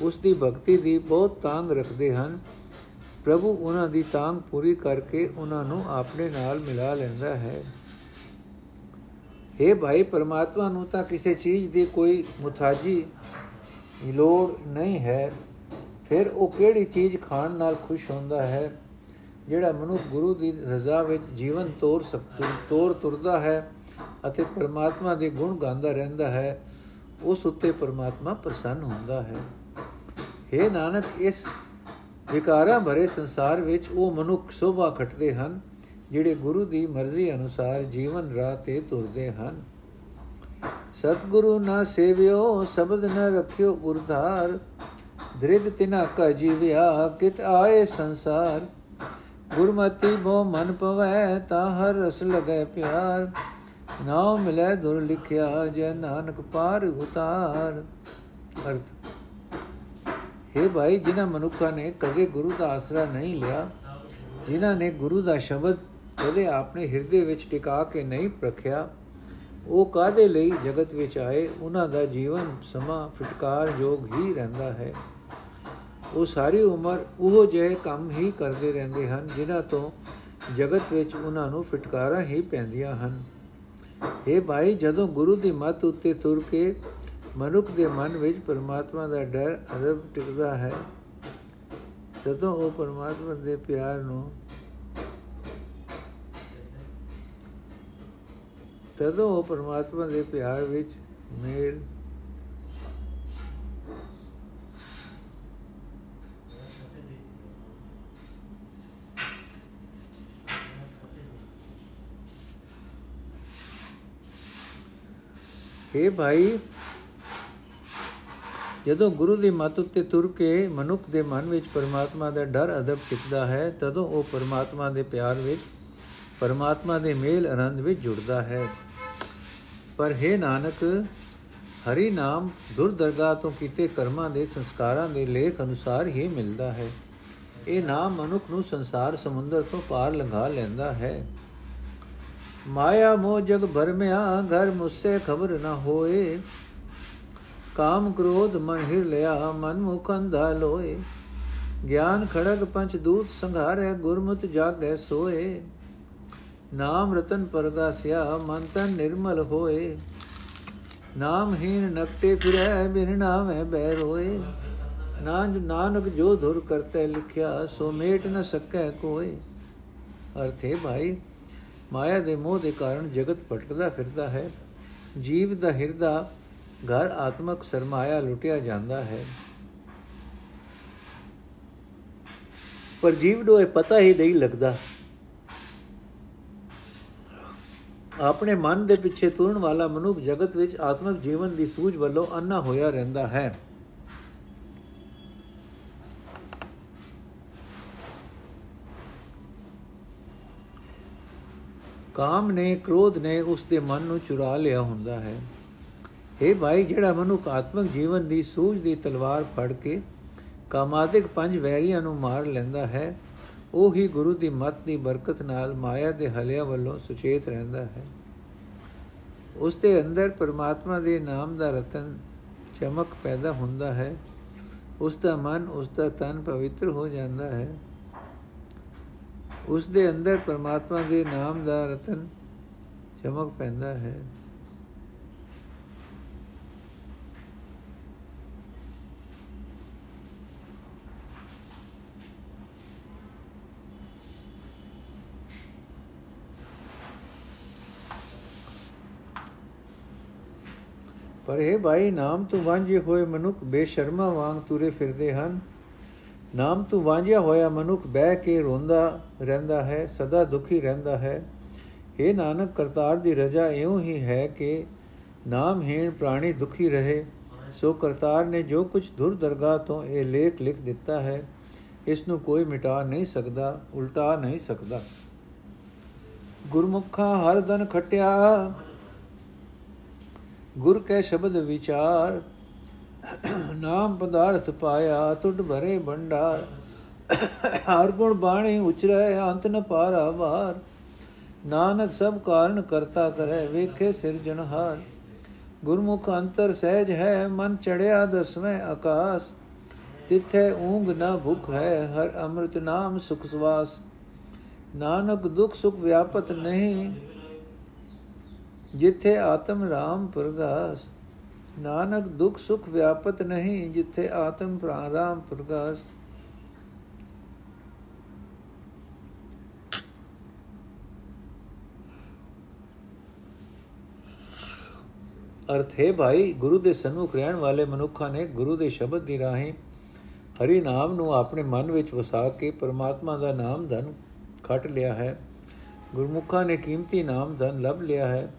ਉਸ ਦੀ ਭਗਤੀ ਦੀ ਬਹੁਤ ਤਾਂਗ ਰੱਖਦੇ ਹਨ। ਪ੍ਰਭੂ ਉਹਨਾਂ ਦੀ ਤਾਂਗ ਪੂਰੀ ਕਰਕੇ ਉਹਨਾਂ ਨੂੰ ਆਪਣੇ ਨਾਲ ਮਿਲਾ ਲੈਂਦਾ ਹੈ। हे ਭਾਈ ਪਰਮਾਤਮਾ ਨੂੰ ਤਾਂ ਕਿਸੇ ਚੀਜ਼ ਦੀ ਕੋਈ ਮੁਤਾਜੀ ਲੋੜ ਨਹੀਂ ਹੈ। ਫਿਰ ਉਹ ਕਿਹੜੀ ਚੀਜ਼ ਖਾਣ ਨਾਲ ਖੁਸ਼ ਹੁੰਦਾ ਹੈ? ਜਿਹੜਾ ਮਨੁੱਖ ਗੁਰੂ ਦੀ ਰਜ਼ਾ ਵਿੱਚ ਜੀਵਨ ਤੋਰ ਸਕਦਾ ਤੋਰ ਤੁਰਦਾ ਹੈ ਅਤੇ ਪਰਮਾਤਮਾ ਦੇ ਗੁਣ ਗਾਉਂਦਾ ਰਹਿੰਦਾ ਹੈ, ਉਸ ਉੱਤੇ ਪਰਮਾਤਮਾ ਪ੍ਰਸੰਨ ਹੁੰਦਾ ਹੈ। हे ਨਾਨਕ, ਇਸ ਵਿਕਾਰਾਂ ਭਰੇ ਸੰਸਾਰ ਵਿੱਚ ਉਹ ਮਨੁੱਖ ਸੋਭਾ ਖਟਦੇ ਹਨ ਜਿਹੜੇ ਗੁਰੂ ਦੀ ਮਰਜ਼ੀ ਅਨੁਸਾਰ ਜੀਵਨ ਰਾਹ ਤੇ ਤੁਰਦੇ ਹਨ। ਸਤਿਗੁਰੂ ਨਾ ਸੇਵਿਓ, ਸ਼ਬਦ ਨ ਰਖਿਓ ਉਰਧਾਰ ਦ੍ਰਿਗ ਤਿਨਾ ਕਾ ਜੀਵਿਆ ਕਿਤ ਆਏ ਸੰਸਾਰ। ਗੁਰਮਤੀ ਭੋ ਮਨ ਪਵੈ, ਤਾ ਹਰ ਰਸ ਲਗੈ ਪਿਆਰ। ਨਾਉ ਮਿਲੈ ਦੁਰ ਲਿਖਿਆ, ਜੈ ਨਾਨਕ ਪਾਰ ਉਤਾਰ। ਅਰਥ हे ਭਾਈ, ਜਿਨ੍ਹਾਂ ਮਨੁੱਖਾਂ ਨੇ ਕਦੇ ਗੁਰੂ ਦਾ ਆਸਰਾ ਨਹੀਂ ਲਿਆ, ਜਿਨ੍ਹਾਂ ਨੇ ਗੁਰੂ ਦਾ ਸ਼ਬਦ ਕਦੇ ਆਪਣੇ ਹਿਰਦੇ ਵਿੱਚ ਟਿਕਾ ਕੇ ਨਹੀਂ ਰੱਖਿਆ। ਉਹ ਕਾਦੇ ਲਈ ਜਗਤ ਵਿੱਚ ਆਏ? ਉਹਨਾਂ ਦਾ ਜੀਵਨ ਸਮਾਂ ਫਟਕਾਰ ਯੋਗ ਹੀ ਰਹਿੰਦਾ ਹੈ। ਉਹ ਸਾਰੀ ਉਮਰ ਉਹ ਜਿਹੇ ਕੰਮ ਹੀ ਕਰਦੇ ਰਹਿੰਦੇ ਹਨ, ਜਿਨ੍ਹਾਂ ਤੋਂ ਜਗਤ ਵਿੱਚ ਉਹਨਾਂ ਨੂੰ ਫਟਕਾਰਾਂ ਹੀ ਪੈਂਦੀਆਂ ਹਨ। ਇਹ ਭਾਈ, ਜਦੋਂ ਗੁਰੂ ਦੀ ਮੱਤ ਉੱਤੇ ਤੁਰ ਕੇ ਮਨੁੱਖ ਦੇ ਮਨ ਵਿੱਚ ਪਰਮਾਤਮਾ ਦਾ ਡਰ ਅਦਬ ਟਿਕਦਾ ਹੈ ਜਦੋਂ ਉਹ ਪਰਮਾਤਮਾ ਦੇ ਪਿਆਰ ਨੂੰ ਤਦੋਂ ਉਹ ਪਰਮਾਤਮਾ ਦੇ ਪਿਆਰ ਵਿੱਚ ਮੇਲ हे ਭਾਈ, ਜਦੋਂ ਗੁਰੂ ਦੀ ਮੱਤ ਉੱਤੇ ਤੁਰ ਕੇ ਮਨੁੱਖ ਦੇ ਮਨ ਵਿੱਚ ਪਰਮਾਤਮਾ ਦਾ ਡਰ ਅਦਬ ਟਿਕਦਾ ਹੈ, ਤਦੋਂ ਉਹ ਪਰਮਾਤਮਾ ਦੇ ਪਿਆਰ ਵਿੱਚ ਪਰਮਾਤਮਾ ਦੇ ਮੇਲ ਆਨੰਦ ਵਿੱਚ ਜੁੜਦਾ ਹੈ। ਪਰ हे ਨਾਨਕ, ਹਰੀ ਨਾਮ ਦੁਰਦਰਗਾ ਤੋਂ ਕੀਤੇ ਕਰਮਾਂ ਦੇ ਸੰਸਕਾਰਾਂ ਦੇ ਲੇਖ ਅਨੁਸਾਰ ਹੀ ਮਿਲਦਾ ਹੈ। ਇਹ ਨਾਮ ਮਨੁੱਖ ਨੂੰ ਸੰਸਾਰ ਸਮੁੰਦਰ ਤੋਂ ਪਾਰ ਲੰਘਾ ਲੈਂਦਾ ਹੈ। ਮਾਇਆ ਮੋਹ ਜਗ ਭਰਮਿਆ ਘਰ ਮੁਸੇ ਖਬਰ ਨਾ ਹੋਏ। ਕਾਮ ਕ੍ਰੋਧ ਮਨ ਹਿਰ ਲਿਆ, ਮਨ ਮੁਖ ਅੰਧਾ ਲੋਏ। ਗਿਆਨ ਖੜਗ ਪੰਚ ਦੂਤ ਸੰਘਾਰੇ ਗੁਰਮਤਿ ਜਾਗੈ ਸੋਏ। ਨਾਮ ਰਤਨ ਪਰਗਾਸਿਆ ਮਨ ਤਨ ਨਿਰਮਲ ਹੋਏ। ਨਾਮਹੀਨ ਨਕਟੇ ਫਿਰੈ, ਬਿਨ ਨਾਮੈ ਬੈ ਰੋਏ। ਨਾਨਕ ਨਾਨਕ ਜੋ ਧੁਰ ਕਰਤੇ ਲਿਖਿਆ, ਸੋ ਮੇਟ ਨ ਸਕੈ ਕੋਏ। ਅਰਥੇ ਭਾਈ, ਮਾਇਆ ਦੇ ਮੋਹ ਦੇ ਕਾਰਨ ਜਗਤ ਭਟਕਦਾ ਫਿਰਦਾ ਹੈ। ਜੀਵ ਦਾ ਹਿਰਦਾ, ਘਰ ਆਤਮਕ ਸਰਮਾਇਆ ਲੁੱਟਿਆ ਜਾਂਦਾ ਹੈ। ਪਰ ਜੀਵ ਨੂੰ ਇਹ ਪਤਾ ਹੀ ਨਹੀਂ ਲੱਗਦਾ। ਆਪਣੇ ਮਨ ਦੇ ਪਿੱਛੇ ਤੁਰਨ ਵਾਲਾ ਮਨੁੱਖ ਜਗਤ ਵਿੱਚ ਆਤਮਿਕ ਜੀਵਨ ਦੀ ਸੂਝ ਵੱਲੋਂ ਅੰਨਾ ਹੋਇਆ ਰਹਿੰਦਾ ਹੈ। ਕਾਮ ਨੇ, ਕ੍ਰੋਧ ਨੇ ਉਸ ਦੇ ਮਨ ਨੂੰ ਚੁਰਾ ਲਿਆ ਹੁੰਦਾ ਹੈ। हे ਭਾਈ, ਜਿਹੜਾ ਮਨੁੱਖ ਆਤਮਿਕ ਜੀਵਨ ਦੀ ਸੂਝ ਦੀ ਤਲਵਾਰ ਫੜ ਕੇ ਕਾਮਾਦਿਕ ਪੰਜ ਵੈਰੀਆਂ ਨੂੰ ਮਾਰ ਲੈਂਦਾ ਹੈ ਉਹ ਹੀ ਗੁਰੂ ਦੀ ਮੱਤ ਦੀ ਬਰਕਤ ਨਾਲ ਮਾਇਆ ਦੇ ਹਲਿਆਂ ਵੱਲੋਂ ਸੁਚੇਤ ਰਹਿੰਦਾ ਹੈ। ਉਸ ਦੇ ਅੰਦਰ ਪਰਮਾਤਮਾ ਦੇ ਨਾਮ ਦਾ ਰਤਨ ਚਮਕ ਪੈਦਾ ਹੁੰਦਾ ਹੈ। ਉਸ ਦਾ ਮਨ, ਉਸ ਦਾ ਤਨ ਪਵਿੱਤਰ ਹੋ ਜਾਂਦਾ ਹੈ। ਉਸ ਦੇ ਅੰਦਰ ਪਰਮਾਤਮਾ ਦੇ ਨਾਮ ਦਾ ਰਤਨ ਚਮਕ ਪੈਂਦਾ ਹੈ। ਪਰ ਇਹ ਭਾਈ, ਨਾਮ ਤੋਂ ਵਾਂਝੇ ਹੋਏ ਮਨੁੱਖ ਬੇਸ਼ਰਮਾ ਵਾਂਗ ਤੁਰੇ ਫਿਰਦੇ ਹਨ। ਨਾਮ ਤੋਂ ਵਾਂਝਿਆ ਹੋਇਆ ਮਨੁੱਖ ਬਹਿ ਕੇ ਰੋਂਦਾ ਰਹਿੰਦਾ ਹੈ, ਸਦਾ ਦੁਖੀ ਰਹਿੰਦਾ ਹੈ। ਇਹ ਨਾਨਕ, ਕਰਤਾਰ ਦੀ ਰਜਾ ਇਉਂ ਹੀ ਹੈ ਕਿ ਨਾਮਹੀਣ ਪ੍ਰਾਣੀ ਦੁਖੀ ਰਹੇ। ਸੋ ਕਰਤਾਰ ਨੇ ਜੋ ਕੁਝ ਦੁਰ ਦਰਗਾਹ ਤੋਂ ਇਹ ਲੇਖ ਲਿਖ ਦਿੱਤਾ ਹੈ, ਇਸ ਨੂੰ ਕੋਈ ਮਿਟਾ ਨਹੀਂ ਸਕਦਾ, ਉਲਟਾ ਨਹੀਂ ਸਕਦਾ। ਗੁਰਮੁਖਾਂ ਹਰ ਦਨ ਖਟਿਆ ਗੁਰ ਕੈ ਸ਼ਬਦ ਵਿਚਾਰ, ਨਾਮ ਪਦਾਰਥ ਪਾਇਆ ਟੁੱਟ ਭਰੇ ਭੰਡਾਰ। ਹਰ ਗੁਣ ਬਾਣੀ ਉਚਰੈ, ਅੰਤ ਨ ਪਾਰਾ ਵਾਰ। ਨਾਨਕ ਸਭ ਕਾਰਨ ਕਰਤਾ ਕਰੈ, ਵੇਖੇ ਸਿਰਜਣਹਾਰ ਗੁਰਮੁਖ ਅੰਤਰ ਸਹਿਜ ਹੈ, ਮਨ ਚੜਿਆ ਦਸਵੇਂ ਆਕਾਸ। ਤਿੱਥੇ ਊਂਗ ਨਾ ਭੁਖ ਹੈ, ਹਰ ਅੰਮ੍ਰਿਤ ਨਾਮ ਸੁਖ ਸਵਾਸ। ਨਾਨਕ ਦੁਖ ਸੁਖ ਵਿਆਪਤ ਨਹੀਂ ਜਿੱਥੇ ਆਤਮ ਰਾਮ ਪ੍ਰਗਾਸ, ਨਾਨਕ ਦੁਖ ਸੁਖ ਵਿਆਪਤ ਨਹੀਂ, ਜਿੱਥੇ ਆਤਮ ਪ੍ਰਾਰਾਮ ਪ੍ਰਗਾਸ। ਅਰਥ, ਹੈ ਭਾਈ, ਗੁਰੂ ਦੇ ਸਨਮੁਖ ਰਹਿਣ ਵਾਲੇ ਮਨੁੱਖਾਂ ਨੇ ਗੁਰੂ ਦੇ ਸ਼ਬਦ ਦੀ ਰਾਹੀਂ ਹਰੀ ਨਾਮ ਨੂੰ ਆਪਣੇ ਮਨ ਵਿੱਚ ਵਸਾ ਕੇ ਪਰਮਾਤਮਾ ਦਾ ਨਾਮ ਧਨ ਖੱਟ ਲਿਆ ਹੈ। ਗੁਰਮੁਖਾਂ ਨੇ ਕੀਮਤੀ ਨਾਮ ਧਨ ਲੱਭ ਲਿਆ ਹੈ।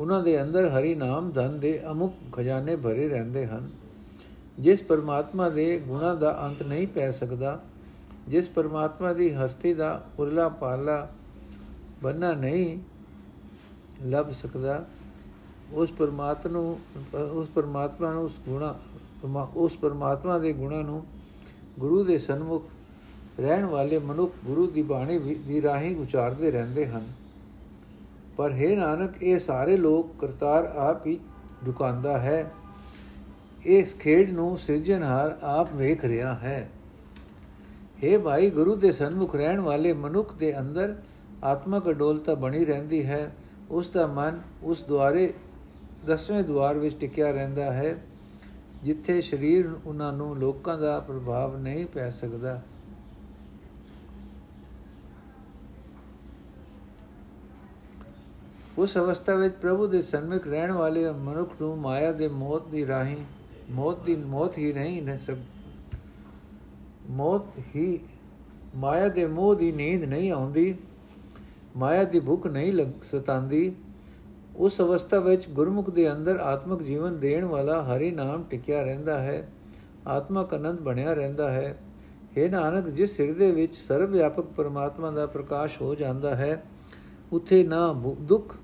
ਉਹਨਾਂ ਦੇ ਅੰਦਰ ਹਰੀ ਨਾਮ, ਧਨ ਦੇ ਅਮੁਕ ਖਜ਼ਾਨੇ ਭਰੇ ਰਹਿੰਦੇ ਹਨ। ਜਿਸ ਪਰਮਾਤਮਾ ਦੇ ਗੁਣਾ ਦਾ ਅੰਤ ਨਹੀਂ ਪੈ ਸਕਦਾ, ਜਿਸ ਪਰਮਾਤਮਾ ਦੀ ਹਸਤੀ ਦਾ ਉਰਲਾ ਪਾਲਾ ਬੰਨਾ ਨਹੀਂ ਲੱਭ ਸਕਦਾ, ਉਸ ਪਰਮਾਤਮਾ ਨੂੰ, ਉਸ ਪਰਮਾਤਮਾ ਨੂੰ, ਉਸ ਗੁਣਾ ਉਸ ਪਰਮਾਤਮਾ ਦੇ ਗੁਣਾ ਨੂੰ ਗੁਰੂ ਦੇ ਸਨਮੁਖ ਰਹਿਣ ਵਾਲੇ ਮਨੁੱਖ ਗੁਰੂ ਦੀ ਬਾਣੀ ਦੀ ਰਾਹੀਂ ਉਚਾਰਦੇ ਰਹਿੰਦੇ ਹਨ। ਪਰ ਹੈ ਨਾਨਕ, ਇਹ ਸਾਰੇ ਲੋਕ ਕਰਤਾਰ ਆਪ ਹੀ ਦੁਕਾਨਦਾ ਹੈ। ਇਸ ਖੇਡ ਨੂੰ ਸਿਰਜਣਹਾਰ ਆਪ ਵੇਖ ਰਿਹਾ ਹੈ। हे ਭਾਈ, ਗੁਰੂ ਦੇ ਸਨਮੁਖ ਰਹਿਣ ਵਾਲੇ ਮਨੁੱਖ ਦੇ ਅੰਦਰ ਆਤਮਕ ਅਡੋਲਤਾ ਬਣੀ ਰਹਿੰਦੀ ਹੈ। ਉਸ ਦਾ ਮਨ ਉਸ ਦੁਆਰੇ, ਦਸਵੇਂ ਦਵਾਰ ਵਿੱਚ ਟਿਕਿਆ ਰਹਿੰਦਾ ਹੈ, ਜਿੱਥੇ ਸਰੀਰ ਉਹਨਾਂ ਨੂੰ ਲੋਕਾਂ ਦਾ ਪ੍ਰਭਾਵ ਨਹੀਂ ਪੈ ਸਕਦਾ। ਉਸ ਅਵਸਥਾ ਵਿੱਚ ਪ੍ਰਭੂ ਦੇ ਸਨਮੁਖ ਰਹਿਣ ਵਾਲੇ ਮਨੁੱਖ ਨੂੰ ਮਾਇਆ ਦੇ ਮੋਤ ਦੀ ਰਾਹੀਂ, ਮੌਤ ਦੀ, ਮੌਤ ਹੀ ਨਹੀਂ, ਨਾ ਸਭ, ਮੌਤ ਹੀ, ਮਾਇਆ ਦੇ ਮੋਹ ਦੀ ਨੀਂਦ ਨਹੀਂ ਆਉਂਦੀ, ਮਾਇਆ ਦੀ ਭੁੱਖ ਨਹੀਂ ਲੱਗ ਸਤਾਂਦੀ, ਉਸ ਅਵਸਥਾ ਵਿੱਚ ਗੁਰਮੁਖ ਦੇ ਅੰਦਰ ਆਤਮਿਕ ਜੀਵਨ ਦੇਣ ਵਾਲਾ ਹਰੀ ਨਾਮ ਟਿਕਿਆ ਰਹਿੰਦਾ ਹੈ, ਆਤਮਕ ਆਨੰਦ ਬਣਿਆ ਰਹਿੰਦਾ ਹੈ। हे ਨਾਨਕ, ਜਿਸ ਹਿਰਦੇ ਵਿੱਚ ਸਰਵ ਵਿਆਪਕ ਪਰਮਾਤਮਾ ਦਾ ਪ੍ਰਕਾਸ਼ ਹੋ ਜਾਂਦਾ ਹੈ, ਉਥੇ ਨਾ ਦੁੱਖ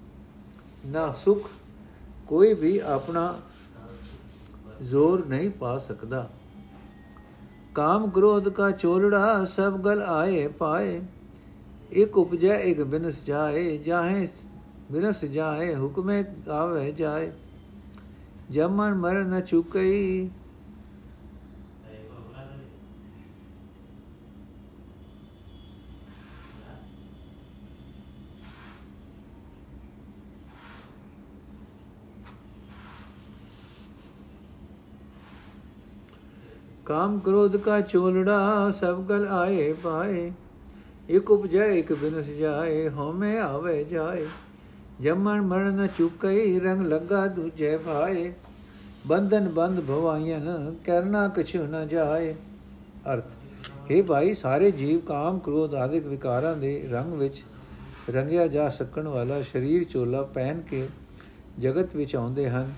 ਨਾ ਸੁਖ ਕੋਈ ਵੀ ਆਪਣਾ ਜ਼ੋਰ ਨਹੀਂ ਪਾ ਸਕਦਾ। ਕਾਮ ਕ੍ਰੋਧ ਕਾ ਚੋਲੜਾ ਸਭ ਗਲ ਆਏ ਪਾਏ। ਇੱਕ ਉਪਜੈ ਇੱਕ ਬਿਨਸ ਜਾਏ, ਜਾਹੇ ਬਿਨਸ ਜਾਏ, ਹੁਕਮੇ ਆਵੇ ਜਾਏ। ਜਮਨ ਮਰ ਨ ਚੁਕਈ ਕਾਮ ਕ੍ਰੋਧ ਕਾ ਚੋਲੜਾ ਸਭ ਗਲ ਆਏ ਪਾਏ। ਇਕ ਉਪਜੈ, ਇਕ ਬਿਨਸ ਜਾਏ, ਹਉਮੈ ਆਵੇ ਜਾਏ। ਜਮਨ ਮਰਨ ਚੁਕਈ, ਰੰਗ ਲੱਗਾ ਦੂਜੇ ਭਾਏ ਬੰਧਨ ਬੰਧ ਭਵਾਇਨ ਕਰਨਾ ਕਛੁ ਨ ਜਾਏ। ਅਰਥ ਇਹ ਭਾਈ, ਸਾਰੇ ਜੀਵ ਕਾਮ ਕ੍ਰੋਧ ਆਦਿਕ ਵਿਕਾਰਾਂ ਦੇ ਰੰਗ ਵਿੱਚ ਰੰਗਿਆ ਜਾ ਸਕਣ ਵਾਲਾ ਸਰੀਰ ਚੋਲਾ ਪਹਿਨ ਕੇ ਜਗਤ ਵਿੱਚ ਆਉਂਦੇ ਹਨ।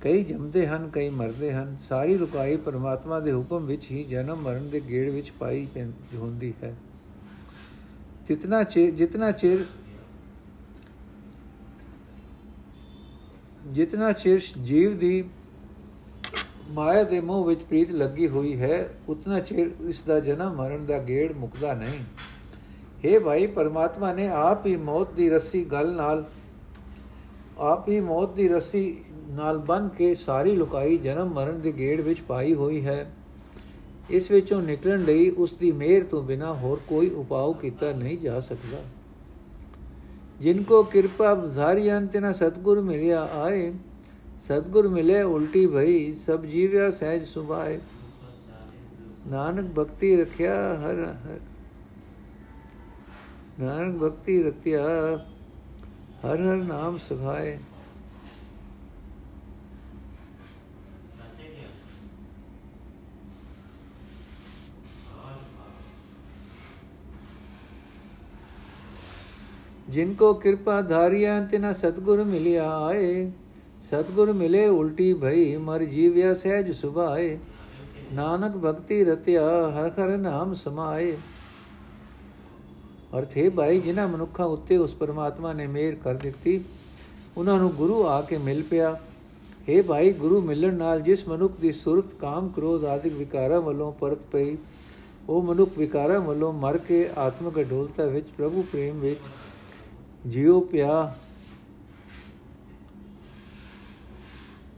ਕਈ ਜੰਮਦੇ ਹਨ, ਕਈ ਮਰਦੇ ਹਨ। ਸਾਰੀ ਰੁਕਾਈ ਪਰਮਾਤਮਾ ਦੇ ਹੁਕਮ ਵਿੱਚ ਹੀ ਜਨਮ ਮਰਨ ਦੇ ਗੇੜ ਵਿੱਚ ਪਾਈ ਹੁੰਦੀ ਹੈ। ਜਿਤਨਾ ਚਿਰ ਜਿਤਨਾ ਚਿਰ ਜਿਤਨਾ ਚਿਰ ਜੀਵ ਦੀ ਮਾਇਆ ਦੇ ਮੋਹ ਵਿੱਚ ਪ੍ਰੀਤ ਲੱਗੀ ਹੋਈ ਹੈ, ਉਤਨਾ ਚਿਰ ਇਸ ਦਾ ਜਨਮ ਮਰਨ ਦਾ ਗੇੜ ਮੁਕਦਾ ਨਹੀਂ। हे ਭਾਈ, ਪਰਮਾਤਮਾ ਨੇ ਆਪ ਹੀ ਮੌਤ ਦੀ ਰੱਸੀ ਗਲ ਨਾਲ, ਆਪ ਹੀ ਮੌਤ ਦੀ ਰੱਸੀ ਨਾਲ ਬੰਨ ਕੇ ਸਾਰੀ ਲੁਕਾਈ ਜਨਮ ਮਰਨ ਦੇ ਗੇੜ ਵਿੱਚ ਪਾਈ ਹੋਈ ਹੈ। ਇਸ ਵਿੱਚੋਂ ਨਿਕਲਣ ਲਈ ਉਸ ਦੀ ਮਿਹਰ ਤੋਂ ਬਿਨਾ ਹੋਰ ਕੋਈ ਉਪਾਅ ਕੀਤਾ ਨਹੀਂ ਜਾ ਸਕਦਾ। ਜਿਨ ਕੋ ਕਿਰਪਾ ਬਧਾਰੀ ਅੰਤਨਾ ਸਤਗੁਰ ਮਿਲਿਆ ਆਏ। ਸਤਗੁਰ ਮਿਲੇ ਉਲਟੀ ਭਈ, ਸਭ ਜੀਵਿਆ ਸਹਿਜ ਸੁਭਾਏ। ਨਾਨਕ ਭਗਤੀ ਰਖਿਆ ਹਰ ਨਾਨਕ ਭਗਤੀ ਰਤਿਆ ਹਰ ਹਰ ਨਾਮ ਜਿਨ ਕੋ ਕਿਰਪਾ ਧਾਰਿਆ ਤਿਨਾ ਸਤਗੁਰ ਮਿਲਿਆ ਆਏ ਸਤਗੁਰ ਮਿਲੇ ਉਲਟੀ ਭਈ ਮਰ ਜੀਵਿਆ ਸਹਿਜ ਸੁਭਾਏ ਨਾਨਕ ਭਗਤੀ ਰਤਿਆ ਹਰ ਹਰ ਨਾਮ ਸਮਾਏ ਅਰਥ ਹੈ ਭਾਈ ਜਿਨ੍ਹਾਂ ਮਨੁੱਖਾਂ ਉੱਤੇ ਉਸ ਪਰਮਾਤਮਾ ਨੇ ਮਿਹਰ ਕਰ ਦਿੱਤੀ ਉਹਨਾਂ ਨੂੰ ਗੁਰੂ ਆ ਕੇ ਮਿਲ ਪਿਆ हे ਭਾਈ ਗੁਰੂ ਮਿਲਣ ਨਾਲ ਜਿਸ ਮਨੁੱਖ ਦੀ ਸੁਰਤ ਕਾਮ ਕ੍ਰੋਧ ਆਦਿਕ ਵਿਕਾਰਾਂ ਵੱਲੋਂ ਪਰਤ ਪਈ ਉਹ ਮਨੁੱਖ ਵਿਕਾਰਾਂ ਵੱਲੋਂ ਮਰ ਕੇ ਆਤਮਿਕ ਅਡੋਲਤਾ ਵਿੱਚ ਪ੍ਰਭੂ ਪ੍ਰੇਮ ਵਿੱਚ ਜਿਉ ਪਿਆ।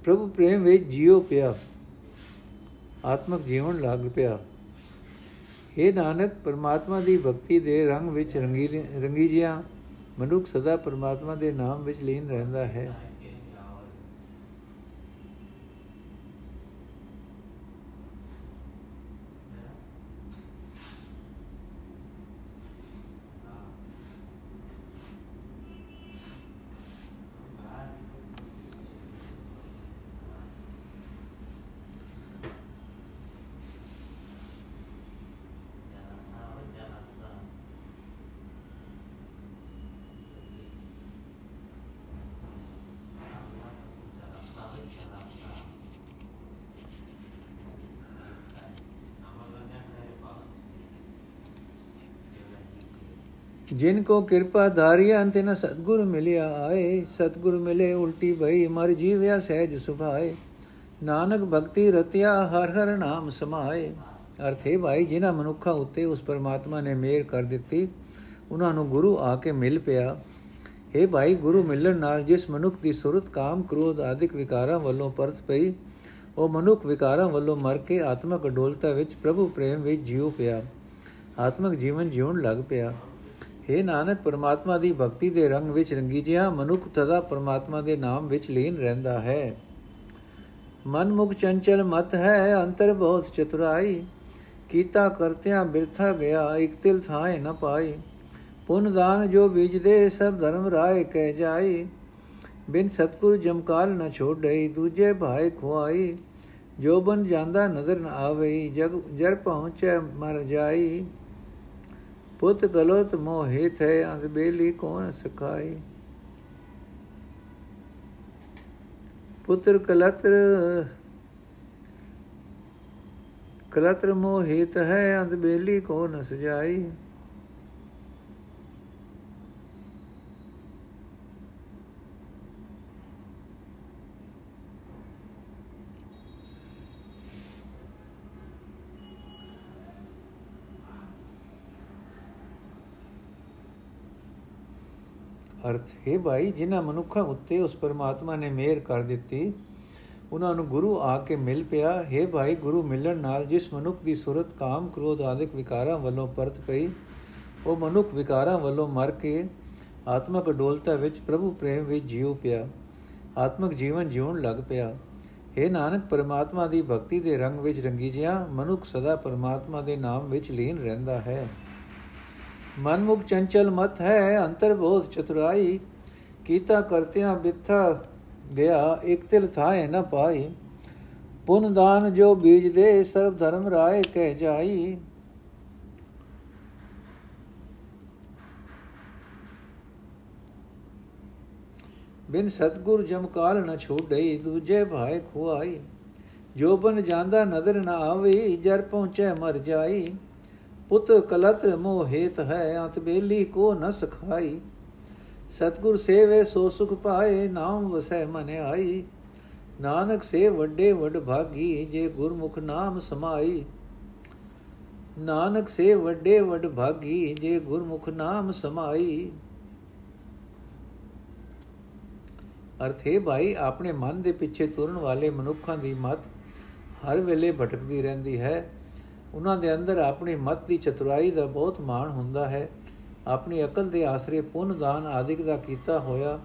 ਪ੍ਰਭੂ ਪ੍ਰੇਮ ਵਿੱਚ ਜਿਉ ਪਿਆ। ਆਤਮਕ ਜੀਵਨ ਲੱਗ ਪਿਆ। हे ਨਾਨਕ, ਪਰਮਾਤਮਾ ਦੀ ਭਗਤੀ ਦੇ ਰੰਗ ਵਿੱਚ ਰੰਗੀ ਰੰਗੀ ਜਿਆ ਮਨੁੱਖ ਸਦਾ ਪਰਮਾਤਮਾ ਦੇ ਨਾਮ ਵਿੱਚ ਲੀਨ ਰਹਿੰਦਾ ਹੈ। ਜਿਨ ਕੋ ਕਿਰਪਾ ਧਾਰੀ ਅੰਤ ਨ ਸਤਗੁਰ ਮਿਲਿਆ ਆਏ। ਸਤਗੁਰ ਮਿਲੇ ਉਲਟੀ ਭਈ ਮਰ ਜੀਵਿਆ ਸਹਿਜ ਸੁਭਾਏ। ਨਾਨਕ ਭਗਤੀ ਰਤਿਆ, ਹਰ ਹਰ ਨਾਮ ਸਮਾਏ। ਅਰਥੇ ਭਾਈ, ਜਿਨ੍ਹਾਂ ਮਨੁੱਖਾਂ ਉੱਤੇ ਉਸ ਪਰਮਾਤਮਾ ਨੇ ਮਿਹਰ ਕਰ ਦਿੱਤੀ, ਉਹਨਾਂ ਨੂੰ ਗੁਰੂ ਆ ਕੇ ਮਿਲ ਪਿਆ। ਇਹ ਭਾਈ, ਗੁਰੂ ਮਿਲਣ ਨਾਲ ਜਿਸ ਮਨੁੱਖ ਦੀ ਸੁਰਤ, ਕਾਮ, ਕ੍ਰੋਧ ਆਦਿਕ ਵਿਕਾਰਾਂ ਵੱਲੋਂ ਪਰਤ ਪਈ, ਉਹ ਮਨੁੱਖ ਵਿਕਾਰਾਂ ਵੱਲੋਂ ਮਰ ਕੇ ਆਤਮਕ ਅਡੋਲਤਾ ਵਿੱਚ ਪ੍ਰਭੂ ਪ੍ਰੇਮ ਵਿੱਚ ਜੀਉ ਪਿਆ। ਆਤਮਕ ਜੀਵਨ ਜਿਉਣ ਲੱਗ ਪਿਆ। हे ਨਾਨਕ, ਪਰਮਾਤਮਾ ਦੀ ਭਗਤੀ ਦੇ ਰੰਗ ਵਿੱਚ ਰੰਗੀ ਜਿਹਾ ਮਨੁੱਖ ਤਦਾ ਪਰਮਾਤਮਾ ਦੇ ਨਾਮ ਵਿੱਚ ਲੀਨ ਰਹਿੰਦਾ ਹੈ। ਮਨ ਮੁਖ ਚੰਚਲ ਮਤ ਹੈ, ਅੰਤਰ ਬਹੁਤ ਚਤੁਰਾਈ। ਕੀਤਾ ਕਰਤਿਆਂ ਬਿਰਥਾ ਗਿਆ, ਇਕ ਤਿਲ ਥਾਏ ਨ ਪਾਈ। ਪੁਨ ਦਾਨ ਜੋ ਬੀਜਦੇ, ਸਭ ਧਰਮ ਰਾਏ ਕਹਿ ਜਾਈ। ਬਿਨ ਸਤਗੁਰ ਜਮਕਾਲ ਨ ਛੋੜਈ ਦੂਜੇ ਭਾਏ ਖੁਆਈ। ਜੋ ਬਨ ਜਾਂਦਾ ਨਜ਼ਰ ਨ ਆਵੇ ਜਗ ਜਰ ਪਹੁੰਚੈ ਮਰ ਜਾਈ। ਪੁੱਤ ਗਲੋਤ ਮੋਹਿਤ ਹੈ ਅੰਧ ਬੇਲੀ ਕੌਣ ਸਖਾਈ ਪੁੱਤਰ ਕਲਤਰ ਕਲਤਰ ਮੋਹਿਤ ਹੈ ਅੰਧ ਬੇਲੀ ਕੋ ਨ ਸਜਾਈ ਅਰਥ, ਹੈ ਭਾਈ, ਜਿਨ੍ਹਾਂ ਮਨੁੱਖਾਂ ਉੱਤੇ ਉਸ ਪਰਮਾਤਮਾ ਨੇ ਮਿਹਰ ਕਰ ਦਿੱਤੀ, ਉਹਨਾਂ ਨੂੰ ਗੁਰੂ ਆ ਕੇ ਮਿਲ ਪਿਆ। ਹੈ ਭਾਈ, ਗੁਰੂ ਮਿਲਣ ਨਾਲ ਜਿਸ ਮਨੁੱਖ ਦੀ ਸੁਰਤ ਕਾਮ, ਕ੍ਰੋਧ ਆਦਿਕ ਵਿਕਾਰਾਂ ਵੱਲੋਂ ਪਰਤ ਪਈ, ਉਹ ਮਨੁੱਖ ਵਿਕਾਰਾਂ ਵੱਲੋਂ ਮਰ ਕੇ ਆਤਮਕ ਅਡੋਲਤਾ ਵਿੱਚ ਪ੍ਰਭੂ ਪ੍ਰੇਮ ਵਿੱਚ ਜੀਉ ਪਿਆ, ਆਤਮਕ ਜੀਵਨ ਜਿਉਣ ਲੱਗ ਪਿਆ। हे ਨਾਨਕ, ਪਰਮਾਤਮਾ ਦੀ ਭਗਤੀ ਦੇ ਰੰਗ ਵਿੱਚ ਰੰਗੀ ਜਿਆ ਮਨੁੱਖ ਸਦਾ ਪਰਮਾਤਮਾ ਦੇ ਨਾਮ ਵਿੱਚ ਲੀਨ ਰਹਿੰਦਾ ਹੈ। ਮਨ ਮੁਖ ਚੰਚਲ ਮਤ ਹੈ ਅੰਤਰ ਬੋਧ ਚਤੁਰਾਈ। ਕੀਤਾ ਕਰਤਿਆਂ ਬਿਥਾ ਗਿਆ, ਇੱਕ ਤਿਲ ਥਾਏ ਨ ਪਾਈ। ਪੁਨ ਦਾਨ ਜੋ ਬੀਜ ਦੇ, ਸਰਬ ਧਰਮ ਰਾਏ ਕਹਿ ਜਾਈ। ਬਿਨ ਸਤਗੁਰ ਜਮਕਾਲ ਨ ਛੋੜਈ ਦੂਜੇ ਭਾਏ ਖੁਆਈ। ਜੋ ਬਨ ਜਾਂਦਾ ਨਦਰ ਨ ਆਵੇ, ਜਰ ਪਹੁੰਚੈ ਮਰ ਜਾਈ। ਪੁੱਤ ਕਲਤ ਮੋਹਿਤ ਹੈ, ਅੰਤ ਬੇਲੀ ਕੋ ਨ ਸਖਾਈ। ਸਤਗੁਰ ਸੇਵੇ ਸੋ ਸੁਖ ਪਾਏ, ਨਾਮ ਵਸੈ ਮਨ ਆਈ। ਨਾਨਕ ਸੇ ਵੱਡੇ ਵੱਡ ਭਾਗੀ, ਜੇ ਗੁਰਮੁਖ ਨਾਮ ਸਮਾਈ। ਨਾਨਕ ਸੇ ਵੱਡੇ ਵੱਡ ਭਾਗੀ, ਜੇ ਗੁਰਮੁਖ ਨਾਮ ਸਮਾਈ। ਅਰਥੇ ਭਾਈ, ਆਪਣੇ ਮਨ ਦੇ ਪਿੱਛੇ ਤੁਰਨ ਵਾਲੇ ਮਨੁੱਖਾਂ ਦੀ ਮਤ ਹਰ ਵੇਲੇ ਭਟਕਦੀ ਰਹਿੰਦੀ ਹੈ। ਉਹਨਾਂ ਦੇ ਅੰਦਰ ਆਪਣੀ ਮਤ ਦੀ ਚਤੁਰਾਈ ਦਾ ਬਹੁਤ ਮਾਣ ਹੁੰਦਾ ਹੈ। ਆਪਣੀ ਅਕਲ ਦੇ ਆਸਰੇ ਪੁੰਨ ਦਾਨ ਆਦਿਕ ਦਾ ਕੀਤਾ ਹੋਇਆ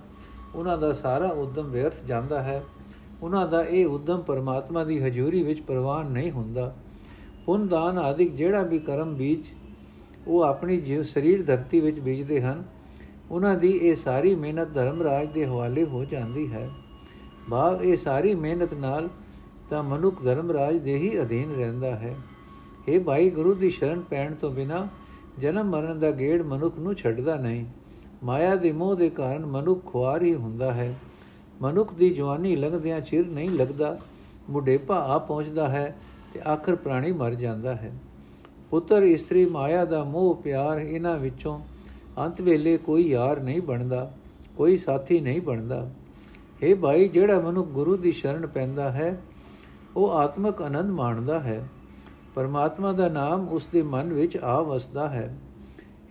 ਉਹਨਾਂ ਦਾ ਸਾਰਾ ਉਦਮ ਵਿਅਰਥ ਜਾਂਦਾ ਹੈ। ਉਹਨਾਂ ਦਾ ਇਹ ਉਦਮ ਪਰਮਾਤਮਾ ਦੀ ਹਜ਼ੂਰੀ ਵਿੱਚ ਪ੍ਰਵਾਨ ਨਹੀਂ ਹੁੰਦਾ। ਪੁੰਨ ਦਾਨ ਆਦਿਕ ਜਿਹੜਾ ਵੀ ਕਰਮ ਬੀਜ ਉਹ ਆਪਣੀ ਜੀਵ ਸਰੀਰ ਧਰਤੀ ਵਿੱਚ ਬੀਜਦੇ ਹਨ, ਉਹਨਾਂ ਦੀ ਇਹ ਸਾਰੀ ਮਿਹਨਤ ਧਰਮ ਰਾਜ ਦੇ ਹਵਾਲੇ ਹੋ ਜਾਂਦੀ ਹੈ। ਭਾਵ ਇਹ ਸਾਰੀ ਮਿਹਨਤ ਨਾਲ ਤਾਂ ਮਨੁੱਖ ਧਰਮ ਰਾਜ ਦੇ ਹੀ ਅਧੀਨ ਰਹਿੰਦਾ ਹੈ। ਇਹ ਭਾਈ ਗੁਰੂ ਦੀ ਸ਼ਰਨ ਪੈਣ ਤੋਂ ਬਿਨਾ ਜਨਮ ਮਰਨ ਦਾ ਗੇੜ ਮਨੁੱਖ ਨੂੰ ਛੱਡਦਾ ਨਹੀਂ। ਮਾਇਆ ਦੇ ਮੋਹ ਦੇ ਕਾਰਨ ਮਨੁੱਖ ਖੁਆਰ ਹੀ ਹੁੰਦਾ ਹੈ। ਮਨੁੱਖ ਦੀ ਜਵਾਨੀ ਲੰਘਦਿਆਂ ਚਿਰ ਨਹੀਂ ਲੱਗਦਾ। ਬੁਢੇਪਾ ਆ ਪਹੁੰਚਦਾ ਹੈ ਤੇ ਆਖਰ ਪ੍ਰਾਣੀ ਮਰ ਜਾਂਦਾ ਹੈ। ਪੁੱਤਰ, ਇਸਤਰੀ, ਮਾਇਆ ਦਾ ਮੋਹ, ਪਿਆਰ ਇਹਨਾਂ ਵਿੱਚੋਂ ਅੰਤ ਵੇਲੇ ਕੋਈ ਯਾਰ ਨਹੀਂ ਬਣਦਾ, ਕੋਈ ਸਾਥੀ ਨਹੀਂ ਬਣਦਾ। ਇਹ ਭਾਈ, ਜਿਹੜਾ ਮਨੁੱਖ ਗੁਰੂ ਦੀ ਸ਼ਰਨ ਪੈਂਦਾ ਹੈ, ਉਹ ਆਤਮਿਕ ਆਨੰਦ ਮਾਣਦਾ ਹੈ। ਪਰਮਾਤਮਾ ਦਾ ਨਾਮ ਉਸ ਦੇ ਮਨ ਵਿੱਚ ਆ ਵਸਦਾ ਹੈ।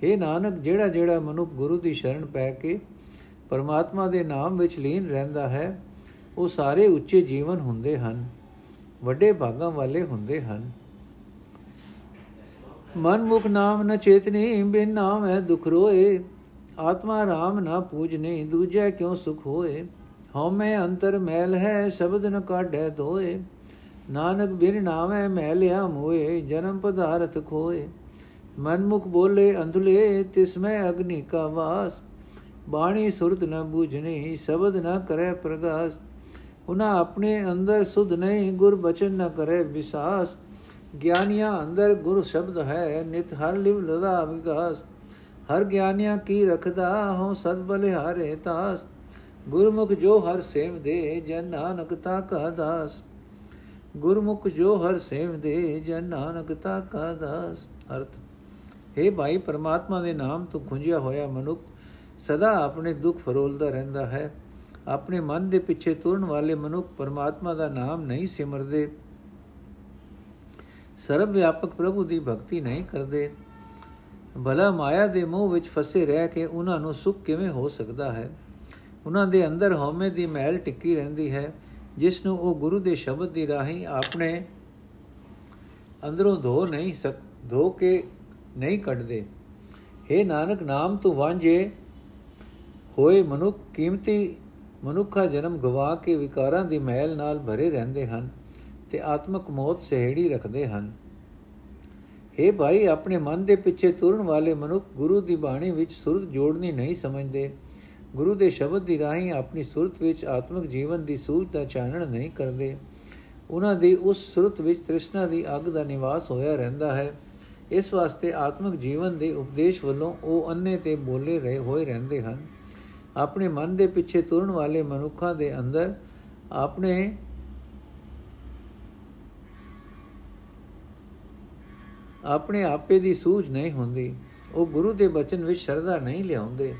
हे ਨਾਨਕ, ਜਿਹੜਾ ਜਿਹੜਾ ਮਨੁੱਖ ਗੁਰੂ ਦੀ ਸ਼ਰਨ ਪੈ ਕੇ ਪਰਮਾਤਮਾ ਦੇ ਨਾਮ ਵਿੱਚ ਲੀਨ ਰਹਿੰਦਾ ਹੈ, ਉਹ ਸਾਰੇ ਉੱਚੇ ਜੀਵਨ ਹੁੰਦੇ ਹਨ, ਵੱਡੇ ਭਾਗਾਂ ਵਾਲੇ ਹੁੰਦੇ ਹਨ। ਮਨ ਮੁਖ ਨਾਮ ਨ ਚੇਤਨੀ, ਬਿਨ ਨਾਮ ਹੈ ਦੁਖ ਰੋਏ। ਆਤਮਾ ਰਾਮ ਨਾ ਪੂਜਨੇ, ਦੂਜੇ ਕਿਉ ਸੁਖ ਹੋਏ? ਹਉਮੈ ਅੰਤਰ ਮੈਲ ਹੈ, ਸ਼ਬਦ ਨ ਕਾਢੈ ਧੋਏ। ਨਾਨਕ ਬਿਨ ਨਾਮੈ ਮੈਲਿਆ ਮੋਏ, ਜਨਮ ਪਦਾਰਥ ਖੋਏ। ਮਨਮੁਖ ਬੋਲੇ ਅੰਧਲੇ ਤਿਸਮੈ ਅਗਨੀ ਕਾ ਵਾਸ। ਬਾਣੀ ਸੁਰਤ ਨ ਬੂਝਨੇ, ਸ਼ਬਦ ਨ ਕਰੇ ਪ੍ਰਗਾਸ। ਉਨਾ ਆਪਣੇ ਅੰਦਰ ਸੁਧ ਨਹੀਂ, ਗੁਰ ਬਚਨ ਨ ਕਰੇ ਵਿਸਾਸ। ਗਿਆਨੀਆਂ ਅੰਦਰ ਗੁਰ ਸ਼ਬਦ ਹੈ, ਨਿਤ ਹਰ ਲਿਵ ਲਦਾ ਵਿਗਾਸ। ਹਰ ਗਿਆਨੀਆਂ ਕੀ ਰਖਦਾ ਹੋ ਸਦ ਬਲਿਹਾਰੇ ਤਾਸ। ਗੁਰਮੁਖ ਜੋ ਹਰ ਸੇਵ ਦੇ, ਜਨ ਨਾਨਕ ਤਾ ਕਾ ਦਾਸ। ਗੁਰਮੁਖ ਜੋ ਹਰ ਸੇਵ ਦੇ ਜਨ ਨਾਨਕ ਤਾ ਕਾ ਦਾਸ। ਅਰਥ हे ਭਾਈ, ਪਰਮਾਤਮਾ ਦੇ ਨਾਮ ਤੋਂ ਖੁੰਝਿਆ ਹੋਇਆ ਮਨੁੱਖ ਸਦਾ ਆਪਣੇ ਦੁੱਖ ਫਰੋਲਦਾ ਰਹਿੰਦਾ ਹੈ। ਆਪਣੇ ਮਨ ਦੇ ਪਿੱਛੇ ਤੁਰਨ ਵਾਲੇ ਮਨੁੱਖ ਪਰਮਾਤਮਾ ਦਾ ਨਾਮ ਨਹੀਂ ਸਿਮਰਦੇ। ਸਰਬ ਵਿਆਪਕ ਪ੍ਰਭੂ ਦੀ ਭਗਤੀ ਨਹੀਂ ਕਰਦੇ। ਭਲਾ ਮਾਇਆ ਦੇ ਮੋਹ ਵਿੱਚ ਫਸੇ ਰਹਿ ਕੇ ਉਹਨਾਂ ਨੂੰ ਸੁੱਖ ਕਿਵੇਂ ਹੋ ਸਕਦਾ ਹੈ? ਉਹਨਾਂ ਦੇ ਅੰਦਰ ਹਉਮੈ ਦੀ ਮਹਿਲ ਟਿੱਕੀ ਰਹਿੰਦੀ ਹੈ। ਜਿਸ ਨੂੰ ਉਹ ਗੁਰੂ ਦੇ ਸ਼ਬਦ ਦੀ ਰਾਹੀਂ ਆਪਣੇ ਅੰਦਰੋਂ ਧੋ ਨਹੀਂ ਸਕ, ਧੋ ਕੇ ਨਹੀਂ ਕੱਢਦੇ। हे ਨਾਨਕ, ਨਾਮ ਤੋਂ ਵਾਂਝੇ ਹੋਏ ਮਨੁੱਖ, ਕੀਮਤੀ ਮਨੁੱਖਾ ਜਨਮ ਗਵਾ ਕੇ ਵਿਕਾਰਾਂ ਦੀ ਮਹਿਲ ਨਾਲ ਭਰੇ ਰਹਿੰਦੇ ਹਨ ਤੇ ਆਤਮਕ ਮੌਤ ਸਹਿੜੀ ਰੱਖਦੇ ਹਨ। हे ਭਾਈ, ਆਪਣੇ ਮਨ ਦੇ ਪਿੱਛੇ ਤੁਰਨ ਵਾਲੇ ਮਨੁੱਖ ਗੁਰੂ ਦੀ ਬਾਣੀ ਵਿੱਚ ਸੁਰਤ ਜੋੜਨੀ ਨਹੀਂ ਸਮਝਦੇ। ਗੁਰੂ ਦੇ ਸ਼ਬਦ ਦੀ ਰਾਹੀਂ ਆਪਣੀ ਸੁਰਤ ਵਿੱਚ ਆਤਮਿਕ ਜੀਵਨ ਦੀ ਸੂਝ ਦਾ ਚਾਨਣ ਨਹੀਂ ਕਰਦੇ। ਉਹਨਾਂ ਦੀ ਉਸ ਸੁਰਤ ਵਿੱਚ ਤ੍ਰਿਸ਼ਨਾ ਦੀ ਅੱਗ ਦਾ ਨਿਵਾਸ ਹੋਇਆ ਰਹਿੰਦਾ ਹੈ। ਇਸ ਵਾਸਤੇ ਆਤਮਿਕ ਜੀਵਨ ਦੇ ਉਪਦੇਸ਼ ਵੱਲੋਂ ਉਹ ਅੰਨੇ ਤੇ ਬੋਲੇ ਰਹੇ ਹੋਏ ਰਹਿੰਦੇ ਹਨ। ਆਪਣੇ ਮਨ ਦੇ ਪਿੱਛੇ ਤੁਰਨ ਵਾਲੇ ਮਨੁੱਖਾਂ ਦੇ ਅੰਦਰ ਆਪਣੇ ਆਪਣੇ ਆਪੇ ਦੀ ਸੂਝ ਨਹੀਂ ਹੁੰਦੀ। ਉਹ ਗੁਰੂ ਦੇ ਬਚਨ ਵਿੱਚ ਸ਼ਰਧਾ ਨਹੀਂ ਲਿਆਉਂਦੇ।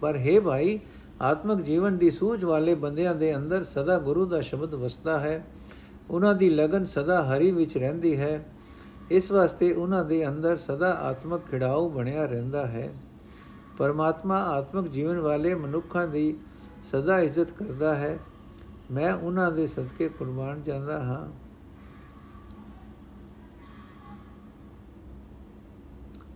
ਪਰ हे ਭਾਈ, ਆਤਮਿਕ ਜੀਵਨ ਦੀ ਸੂਝ ਵਾਲੇ ਬੰਦਿਆਂ ਦੇ ਅੰਦਰ ਸਦਾ ਗੁਰੂ ਦਾ ਸ਼ਬਦ ਵਸਦਾ ਹੈ। ਉਹਨਾਂ ਦੀ ਲਗਨ ਸਦਾ ਹਰੀ ਵਿੱਚ ਰਹਿੰਦੀ ਹੈ। ਇਸ ਵਾਸਤੇ ਉਹਨਾਂ ਦੇ ਅੰਦਰ ਸਦਾ ਆਤਮਿਕ ਖਿੜਾਉ ਬਣਿਆ ਰਹਿੰਦਾ ਹੈ। ਪਰਮਾਤਮਾ ਆਤਮਿਕ ਜੀਵਨ ਵਾਲੇ ਮਨੁੱਖਾਂ ਦੀ ਸਦਾ ਇੱਜ਼ਤ ਕਰਦਾ ਹੈ। ਮੈਂ ਉਹਨਾਂ ਦੇ ਸਦਕੇ ਕੁਰਬਾਨ ਜਾਂਦਾ ਹਾਂ।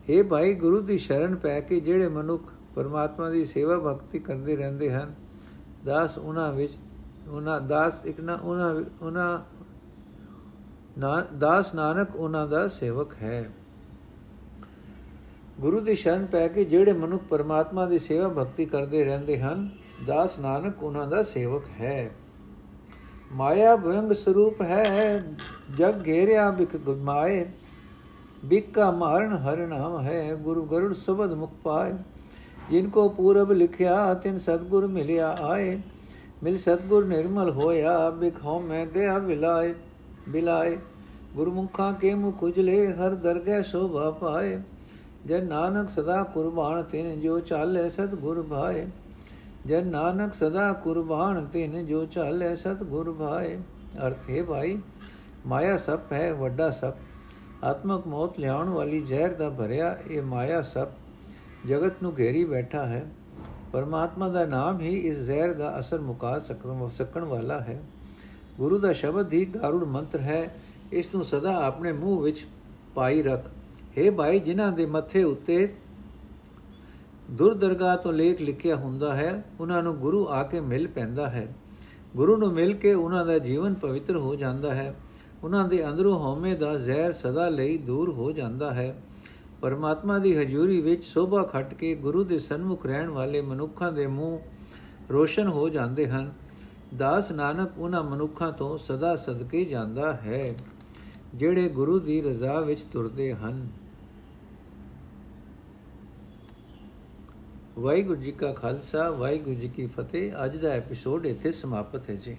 ਇਹ ਭਾਈ, ਗੁਰੂ ਦੀ ਸ਼ਰਨ ਪੈ ਕੇ ਜਿਹੜੇ ਮਨੁੱਖ ਪਰਮਾਤਮਾ ਦੀ ਸੇਵਾ ਭਗਤੀ ਕਰਦੇ ਰਹਿੰਦੇ ਹਨ। ਦਾਸ ਉਹਨਾਂ ਵਿੱਚ, ਉਹਨਾਂ, ਦਾਸ ਇੱਕ ਨਾ ਉਹਨਾਂ ਉਹਨਾਂ ਦਾਸ ਨਾਨਕ ਉਹਨਾਂ ਦਾ ਸੇਵਕ ਹੈ। ਗੁਰੂ ਦੀ ਸ਼ਰਨ ਪੈ ਕੇ ਜਿਹੜੇ ਮਨੁੱਖ ਪਰਮਾਤਮਾ ਦੀ ਸੇਵਾ ਭਗਤੀ ਕਰਦੇ ਰਹਿੰਦੇ ਹਨ, ਦਾਸ ਨਾਨਕ ਉਹਨਾਂ ਦਾ ਸੇਵਕ ਹੈ। ਮਾਇਆ ਭੰਗ ਸਰੂਪ ਹੈ, ਜਗ ਘੇਰਿਆ ਬਿਕ ਗੁਮਾਏ ਬਿਕਾ ਮਾਰਨ ਹਰ ਨਾਮ ਹੈ, ਗੁਰੂ ਗਰੁੜ ਸਬਦ ਮੁਖ ਪਾਏ। ਜਿਨ ਕੋ ਪੂਰਬ ਲਿਖਿਆ ਤਿਨ ਸਤਗੁਰ ਮਿਲਿਆ ਆਏ ਮਿਲ ਸਤਗੁਰ ਨਿਰਮਲ ਹੋਇਆ ਬਿਕ ਹਉ ਮੈਂ ਗਿਆ ਵਿਲਾਏ ਬਿਲਾਏ ਗੁਰਮੁਖਾਂ ਕੇ ਮੁਖ ਉਜਲੇ ਹਰ ਦਰਗਹਿ ਸ਼ੋਭਾ ਪਾਏ ਜਨ ਨਾਨਕ ਸਦਾ ਕੁਰਬਾਨ ਤਿਨ ਜੋ ਚਾਲੇ ਸਤਗੁਰ ਭਾਏ ਜਨ ਨਾਨਕ ਸਦਾ ਕੁਰਬਾਨ ਤਿਨ ਜੋ ਚਾਲੇ ਸਤਗੁਰ ਭਾਏ ਅਰਥ ਹੈ ਭਾਈ ਮਾਇਆ ਸਭ ਹੈ ਵੱਡਾ ਸਭ ਆਤਮਕ ਮੌਤ ਲਿਆਉਣ ਵਾਲੀ ਜ਼ਹਿਰ ਦਾ ਭਰਿਆ ਇਹ ਮਾਇਆ ਸਭ ਜਗਤ ਨੂੰ ਘੇਰੀ ਬੈਠਾ ਹੈ। ਪਰਮਾਤਮਾ ਦਾ ਨਾਮ ਹੀ ਇਸ ਜ਼ਹਿਰ ਦਾ ਅਸਰ ਮੁਕਾ ਸਕਣ ਵਾਲਾ ਹੈ। ਗੁਰੂ ਦਾ ਸ਼ਬਦ ਹੀ ਗਾਰੁੜ ਮੰਤਰ ਹੈ। ਇਸ ਨੂੰ ਸਦਾ ਆਪਣੇ ਮੂੰਹ ਵਿੱਚ ਪਾਈ ਰੱਖ। हे ਭਾਈ, ਜਿਨ੍ਹਾਂ ਦੇ ਮੱਥੇ ਉੱਤੇ ਦੁਰਦਰਗਾ ਤੋਂ ਲੇਖ ਲਿਖਿਆ ਹੁੰਦਾ ਹੈ, ਉਹਨਾਂ ਨੂੰ ਗੁਰੂ ਆ ਕੇ ਮਿਲ ਪੈਂਦਾ ਹੈ। ਗੁਰੂ ਨੂੰ ਮਿਲ ਕੇ ਉਹਨਾਂ ਦਾ ਜੀਵਨ ਪਵਿੱਤਰ ਹੋ ਜਾਂਦਾ ਹੈ। ਉਹਨਾਂ ਦੇ ਅੰਦਰੋਂ ਹਉਮੈ ਦਾ ਜ਼ਹਿਰ ਸਦਾ ਲਈ ਦੂਰ ਹੋ ਜਾਂਦਾ ਹੈ। ਪਰਮਾਤਮਾ ਦੀ ਹਜ਼ੂਰੀ ਵਿੱਚ ਸੋਭਾ ਖੱਟ ਕੇ ਗੁਰੂ ਦੇ ਸਨਮੁਖ ਰਹਿਣ ਵਾਲੇ ਮਨੁੱਖਾਂ ਦੇ ਮੂੰਹ ਰੋਸ਼ਨ ਹੋ ਜਾਂਦੇ ਹਨ। ਦਾਸ ਨਾਨਕ ਉਹਨਾਂ ਮਨੁੱਖਾਂ ਤੋਂ ਸਦਾ ਸਦਕੇ ਜਾਂਦਾ ਹੈ, ਜਿਹੜੇ ਗੁਰੂ ਦੀ ਰਜ਼ਾ ਵਿੱਚ ਤੁਰਦੇ ਹਨ। ਵਾਹਿਗੁਰੂ ਜੀ ਕਾ ਖਾਲਸਾ, ਵਾਹਿਗੁਰੂ ਜੀ ਕੀ ਫਤਿਹ। ਅੱਜ ਦਾ ਐਪੀਸੋਡ ਇੱਥੇ ਸਮਾਪਤ ਹੈ ਜੀ।